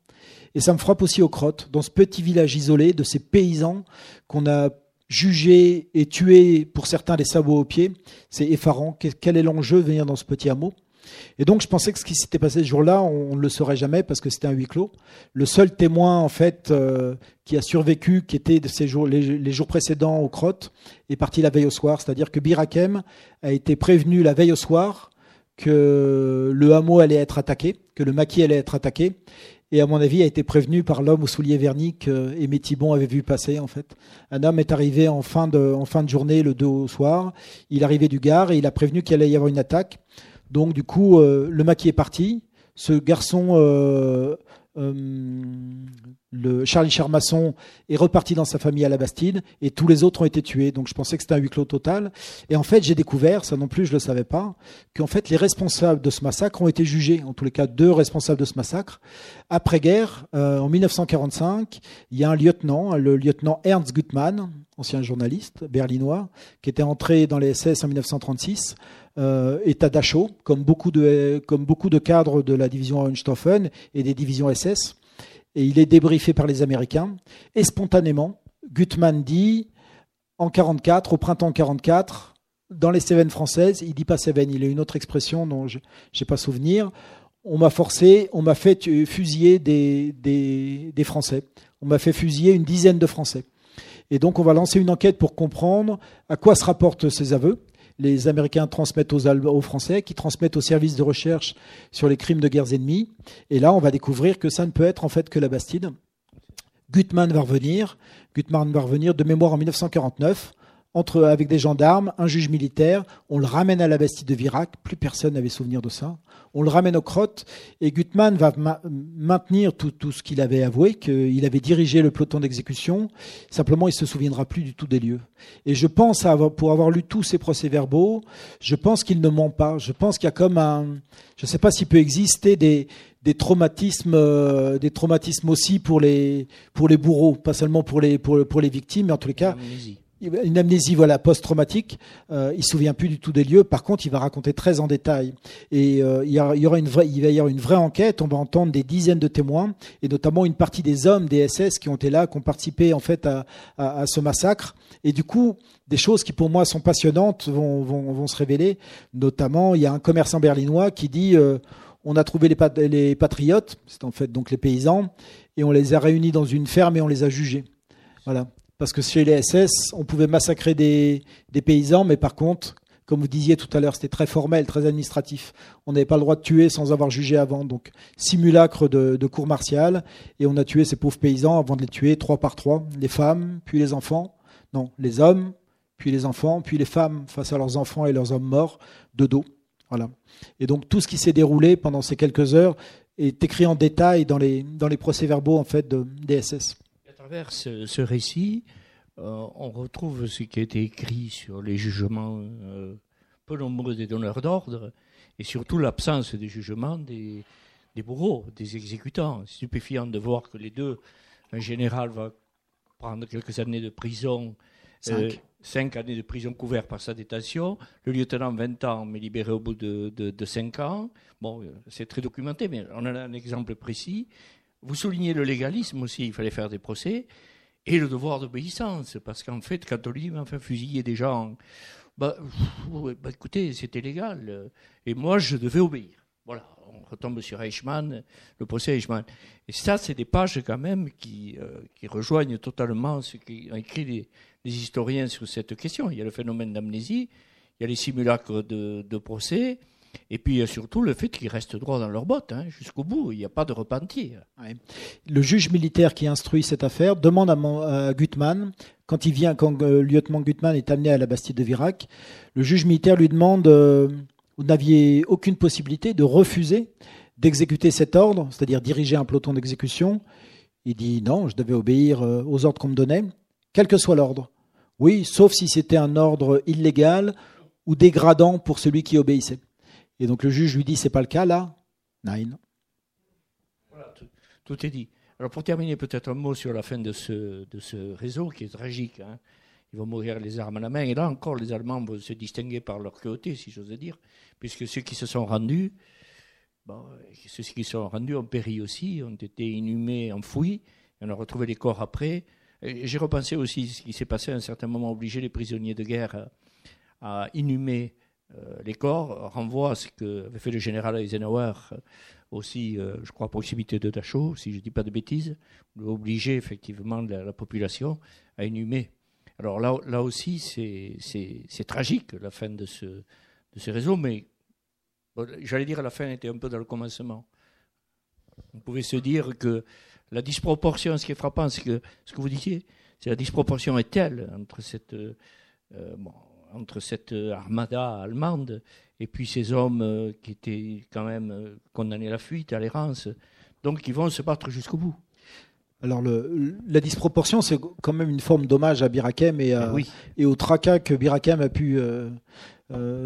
Et ça me frappe aussi aux crottes, dans ce petit village isolé de ces paysans qu'on a jugés et tués pour certains les sabots aux pieds. C'est effarant. Quel est l'enjeu de venir dans ce petit hameau? Et donc, je pensais que ce qui s'était passé ce jour-là, on ne le saurait jamais parce que c'était un huis clos. Le seul témoin, en fait, euh, qui a survécu, qui était de ces jours, les, jours précédents aux crottes, est parti la veille au soir. C'est-à-dire que Birakem a été prévenu la veille au soir que le hameau allait être attaqué, que le maquis allait être attaqué. Et à mon avis, a été prévenu par l'homme aux souliers vernis qu'Aimé Thibon avait vu passer, en fait. Un homme est arrivé en fin de, en fin de journée, le 2 au soir. Il arrivait du Gard et il a prévenu qu'il allait y avoir une attaque. Donc du coup, euh, le maquis est parti. Ce garçon, euh, euh, le Charlie Charmasson, est reparti dans sa famille à la Bastide et tous les autres ont été tués. Donc je pensais que c'était un huis clos total. Et en fait, j'ai découvert, ça non plus je ne le savais pas, qu'en fait les responsables de ce massacre ont été jugés. En tous les cas, deux responsables de ce massacre. Après-guerre, euh, en 1945, il y a un lieutenant, le lieutenant Ernst Gutmann, ancien journaliste berlinois, qui était entré dans les SS en 1936 euh, beaucoup de comme beaucoup de cadres de la division Hohenstaufen et des divisions SS. Et il est débriefé par les Américains. Et spontanément, Gutmann dit en 44, au printemps 44, dans les Cévennes françaises, il dit pas Cévennes, il a une autre expression dont je n'ai pas souvenir. On m'a forcé, on m'a fait fusiller des, des, des Français. On m'a fait fusiller une dizaine de Français. Et donc, on va lancer une enquête pour comprendre à quoi se rapportent ces aveux les Américains transmettent aux, Français, qui transmettent aux services de recherche sur les crimes de guerres ennemies. Et là, on va découvrir que ça ne peut être en fait que la Bastide. Gutmann va revenir. Gutmann va revenir de mémoire en 1949, entre, avec des gendarmes, un juge militaire, on le ramène à la Bastille de Virac, plus personne n'avait souvenir de ça, on le ramène aux crottes, et Gutmann va maintenir tout, ce qu'il avait avoué, qu'il avait dirigé le peloton d'exécution, simplement il se souviendra plus du tout des lieux. Et je pense, avoir, pour avoir lu tous ces procès-verbaux, je pense qu'il ne ment pas, je pense qu'il y a comme un... Je ne sais pas s'il peut exister des, des traumatismes, euh, des traumatismes aussi pour les pour les bourreaux, pas seulement pour les pour les victimes, mais en tous les cas, une amnésie voilà post-traumatique. Euh, il se souvient plus du tout des lieux. Par contre, il va raconter très en détail. Et euh, il, y aura une vraie, il va y avoir une vraie enquête. On va entendre des dizaines de témoins et notamment une partie des hommes des SS qui ont été là, qui ont participé en fait à, ce massacre. Et du coup, des choses qui pour moi sont passionnantes vont se révéler. Notamment, il y a un commerçant berlinois qui dit euh, on a trouvé les, les patriotes, c'est en fait donc les paysans, et on les a réunis dans une ferme et on les a jugés. Voilà. Parce que chez les SS, on pouvait massacrer des, paysans, mais par contre, comme vous disiez tout à l'heure, c'était très formel, très administratif. On n'avait pas le droit de tuer sans avoir jugé avant. Donc, simulacre de, cour martiale. Et on a tué ces pauvres paysans avant de les tuer trois par trois. Les femmes, puis les enfants. Non, les hommes, puis les enfants, puis les femmes face à leurs enfants et leurs hommes morts de dos. Voilà. Et donc, tout ce qui s'est déroulé pendant ces quelques heures est écrit en détail dans les, dans les procès-verbaux en fait, de, des SS travers ce, récit, euh, on retrouve ce qui a été écrit sur les jugements euh, peu nombreux des donneurs d'ordre et surtout l'absence des jugements des, bourreaux, des exécutants. C'est stupéfiant de voir que les deux, un général va prendre quelques années de prison, euh, cinq, années de prison couvertes par sa détention, le lieutenant 20 ans, mais libéré au bout de, de, cinq ans. Bon, c'est très documenté, mais on a un exemple précis. Vous soulignez le légalisme aussi, il fallait faire des procès, et le devoir d'obéissance, parce qu'en fait, on enfin, fusiller des gens, bah, bah, écoutez, c'était légal, et moi, je devais obéir. Voilà, on retombe sur Eichmann, le procès Eichmann. Et ça, c'est des pages quand même qui, euh, qui rejoignent totalement ce qu'ont écrit les, historiens sur cette question. Il y a le phénomène d'amnésie, il y a les simulacres de procès, et puis a surtout le fait qu'ils restent droits dans leurs bottes hein, jusqu'au bout. Il n'y a pas de repentir. Le juge militaire qui instruit cette affaire demande à, Gutmann, quand il vient, quand le lieutenant Gutmann est amené à la Bastille de Virac, le juge militaire lui demande euh, Vous n'aviez aucune possibilité de refuser d'exécuter cet ordre, c'est-à-dire diriger un peloton d'exécution. Il dit Non, je devais obéir euh, aux ordres qu'on me donnait, quel que soit l'ordre. Oui, sauf si c'était un ordre illégal ou dégradant pour celui qui obéissait. Et donc le juge lui dit c'est pas le cas là? Nine. Voilà, tout, est dit. Alors pour terminer, peut-être un mot sur la fin de ce, de ce réseau qui est tragique. Hein. Ils vont mourir les armes à la main. Et là encore, les Allemands vont se distinguer par leur cruauté, si j'ose dire, puisque ceux qui se sont rendus, ceux qui se sont rendus ont péri aussi, ont été inhumés, enfouis. Et on a retrouvé les corps après. J'ai repensé aussi ce qui s'est passé à un certain moment, obliger les prisonniers de guerre à inhumer les corps renvoient à ce qu'avait fait le général Eisenhower euh, aussi, euh, je crois, à proximité de Dachau, si je ne dis pas de bêtises, obliger effectivement la, population à inhumer. Alors là, là aussi, c'est tragique la fin de ce, de ce réseau, mais j'allais dire la fin était un peu dans le commencement. On pouvait se dire que la disproportion, ce qui est frappant, c'est que ce que vous disiez, c'est la disproportion est telle entre cette bon, entre cette euh, armada allemande et puis ces hommes euh, qui étaient quand même euh, condamnés à la fuite, à l'errance. Donc ils vont se battre jusqu'au bout. Alors le, la disproportion, c'est quand même une forme d'hommage à Birakem et, eh et au tracas que Birakem a pu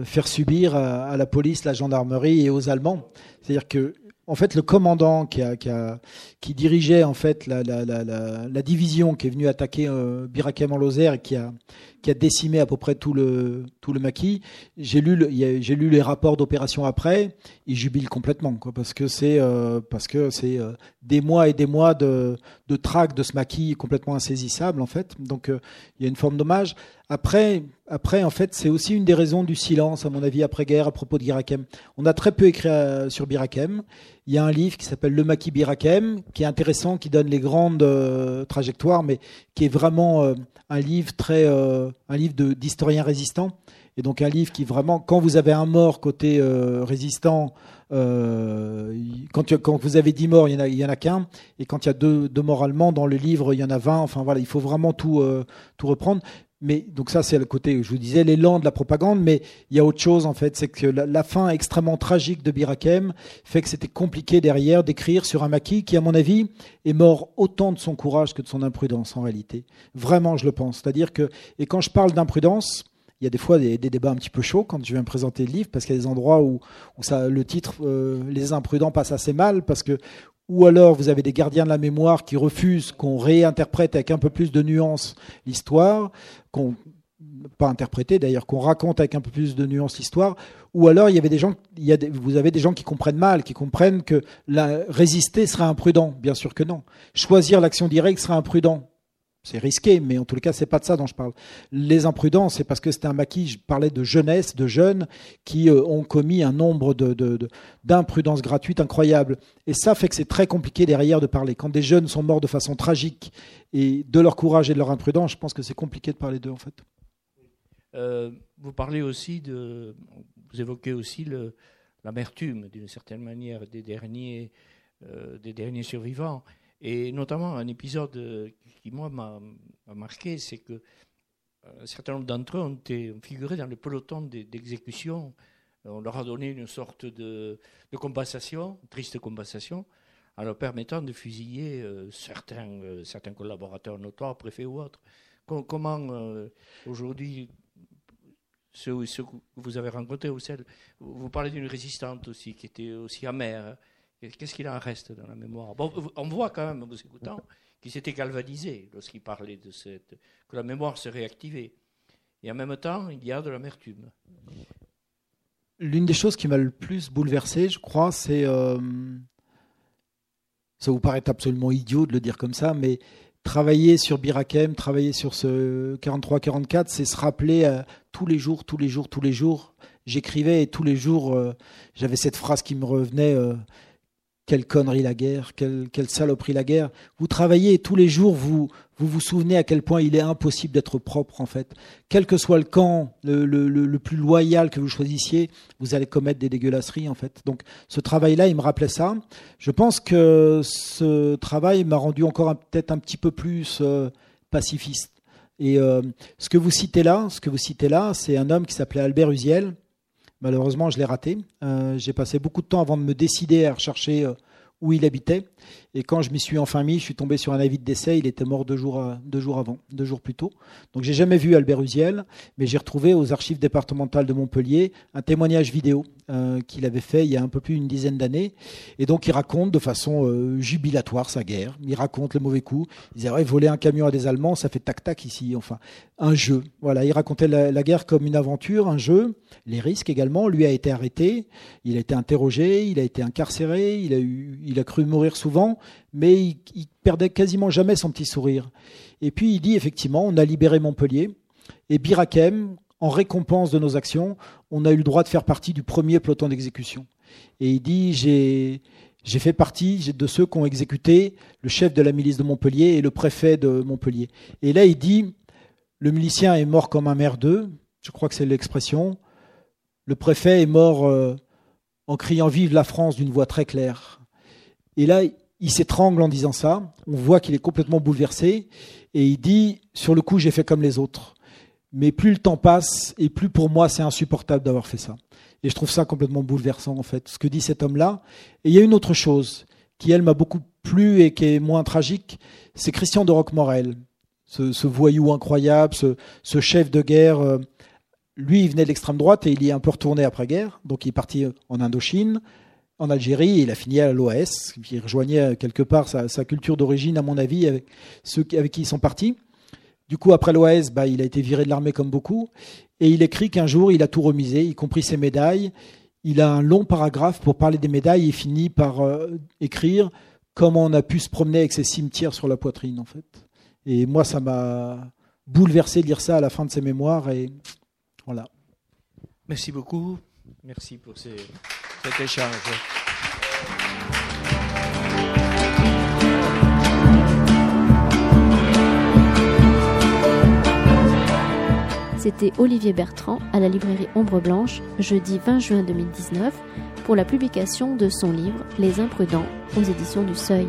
faire subir à, la police, la gendarmerie et aux Allemands. C'est-à-dire que en fait, le commandant qui, a, qui, a, qui dirigeait en fait la, la, la, la, division qui est venue attaquer euh, Birakem en Lozère et qui a, qui a décimé à peu près tout le, tout le maquis, j'ai lu, j'ai lu les rapports d'opération après, il jubile complètement, quoi, parce que c'est euh, parce que c'est euh, des mois et des mois de, de traque de ce maquis complètement insaisissable en fait. Donc il y a une forme d'hommage. Après, après, en fait, c'est aussi une des raisons du silence, à mon avis, après-guerre, à propos de Birakem. On a très peu écrit sur Birakem. Il y a un livre qui s'appelle Le Maquis Birakem, qui est intéressant, qui donne les grandes euh, trajectoires, mais qui est vraiment euh, un livre très, euh, un livre d'historien résistant. Et donc un livre qui vraiment, quand vous avez un mort côté résistant, quand, quand, vous avez 10 morts, il y en a, a qu'un. Et quand il y a deux, deux morts allemands dans le livre, il y en a 20. Enfin voilà, il faut vraiment tout, tout reprendre. Mais donc ça, c'est le côté, je vous disais, l'élan de la propagande. Mais il y a autre chose en fait, c'est que la, fin extrêmement tragique de Birakem fait que c'était compliqué derrière d'écrire sur un maquis qui, à mon avis, est mort autant de son courage que de son imprudence en réalité. Vraiment, je le pense. C'est-à-dire que, et quand je parle d'imprudence, il y a des fois des, débats un petit peu chauds quand je viens présenter le livre parce qu'il y a des endroits où, où ça, le titre euh, Les imprudents passe assez mal parce que ou alors vous avez des gardiens de la mémoire qui refusent qu'on réinterprète avec un peu plus de nuance l'histoire, pas interpréter d'ailleurs, qu'on raconte avec un peu plus de nuance l'histoire, ou alors il y avait des gens, il y vous avez des gens qui comprennent mal, qui comprennent que la, résister serait imprudent. Bien sûr que non. Choisir l'action directe serait imprudent c'est risqué, mais en les cas, c'est pas de ça dont je parle. Les imprudents, c'est parce que c'était un maquis, je parlais de jeunesse, de jeunes qui euh, ont commis un nombre d'imprudences de, gratuites incroyables. Et ça fait que c'est très compliqué derrière de parler. Quand des jeunes sont morts de façon tragique et de leur courage et de leur imprudence, je pense que c'est compliqué de parler d'eux, en fait. Euh, vous parlez aussi de, vous évoquez aussi l'amertume, d'une certaine manière, des derniers, euh, des derniers survivants. Et notamment un épisode euh, qui, moi, m'a marqué, c'est que euh, un certain nombre d'entre eux ont, été, figuré dans le peloton d'exécution. On leur a donné une sorte de, de, compensation, triste compensation, en leur permettant de fusiller euh, certains, collaborateurs notoires, préfets ou autres. comment, aujourd'hui, ceux, que vous avez rencontrés, celles, vous parlez d'une résistante aussi, qui était aussi amère. Hein. Qu'est-ce qu'il en reste dans la mémoire? On voit quand même, en vous écoutant, qu'il s'était galvanisé lorsqu'il parlait de cette. que la mémoire serait activée. Et en même temps, il y a de l'amertume. L'une des choses qui m'a le plus bouleversé, je crois, c'est. Euh, ça vous paraît absolument idiot de le dire comme ça, mais travailler sur Birakem, travailler sur ce 43-44, c'est se rappeler euh, tous les jours, tous les jours, tous les jours. J'écrivais et tous les jours, euh, j'avais cette phrase qui me revenait quelle connerie la guerre, quelle, saloperie la guerre. Vous travaillez tous les jours, vous, vous vous souvenez à quel point il est impossible d'être propre en fait. Quel que soit le camp le, plus loyal que vous choisissiez, vous allez commettre des dégueulasseries en fait. Donc ce travail-là, il me rappelait ça. Je pense que ce travail m'a rendu encore peut-être un petit peu plus euh, pacifiste. Et euh, ce que vous citez là, ce que vous citez là, c'est un homme qui s'appelait Albert Uziel, Malheureusement, je l'ai raté. Euh, j'ai passé beaucoup de temps avant de me décider à rechercher euh, où il habitait. Et quand je m'y suis enfin mis, je suis tombé sur un avis de décès. Il était mort deux jours, euh, deux jours avant, deux jours plus tôt. Donc j'ai jamais vu Albert Uziel, mais j'ai retrouvé aux archives départementales de Montpellier un témoignage vidéo euh, qu'il avait fait il y a un peu plus d'une dizaine d'années. Et donc il raconte de façon euh, jubilatoire sa guerre. Il raconte le mauvais coup. Il disait ouais, voler un camion à des Allemands, ça fait tac tac ici. Enfin, un jeu. Voilà, il racontait la, la guerre comme une aventure, un jeu, les risques également. Lui a été arrêté, il a été interrogé, il a été incarcéré, il a eu, il a cru mourir souvent mais il, perdait quasiment jamais son petit sourire. Et puis il dit effectivement, on a libéré Montpellier et Birakem, en récompense de nos actions, on a eu le droit de faire partie du premier peloton d'exécution. Et il dit, j'ai fait partie de ceux qui ont exécuté le chef de la milice de Montpellier et le préfet de Montpellier. Et là, il dit, le milicien est mort comme un merdeux, je crois que c'est l'expression. Le préfet est mort euh, en criant Vive la France d'une voix très claire. Et là, il s'étrangle en disant ça. On voit qu'il est complètement bouleversé. Et il dit, sur le coup, j'ai fait comme les autres. Mais plus le temps passe, et plus pour moi, c'est insupportable d'avoir fait ça. Et je trouve ça complètement bouleversant, en fait, ce que dit cet homme-là. Et il y a une autre chose qui, elle, m'a beaucoup plu et qui est moins tragique, c'est Christian de Roquemorel, ce, voyou incroyable, ce, chef de guerre. Euh, lui, il venait de l'extrême droite et il y est un peu retourné après-guerre. Donc, il est parti en Indochine en Algérie, il a fini à l'OAS, qui rejoignait quelque part sa, culture d'origine, à mon avis, avec ceux avec qui ils sont partis. Du coup, après l'OAS, bah, il a été viré de l'armée comme beaucoup. Et il écrit qu'un jour, il a tout remisé, y compris ses médailles. Il a un long paragraphe pour parler des médailles et finit par euh, écrire comment on a pu se promener avec ses cimetières sur la poitrine, en fait. Et moi, ça m'a bouleversé de lire ça à la fin de ses mémoires. Et voilà. Merci beaucoup. Merci pour ces cet. C'était Olivier Bertrand à la librairie Ombre Blanche, jeudi 20 juin 2019, pour la publication de son livre Les Imprudents aux éditions du Seuil.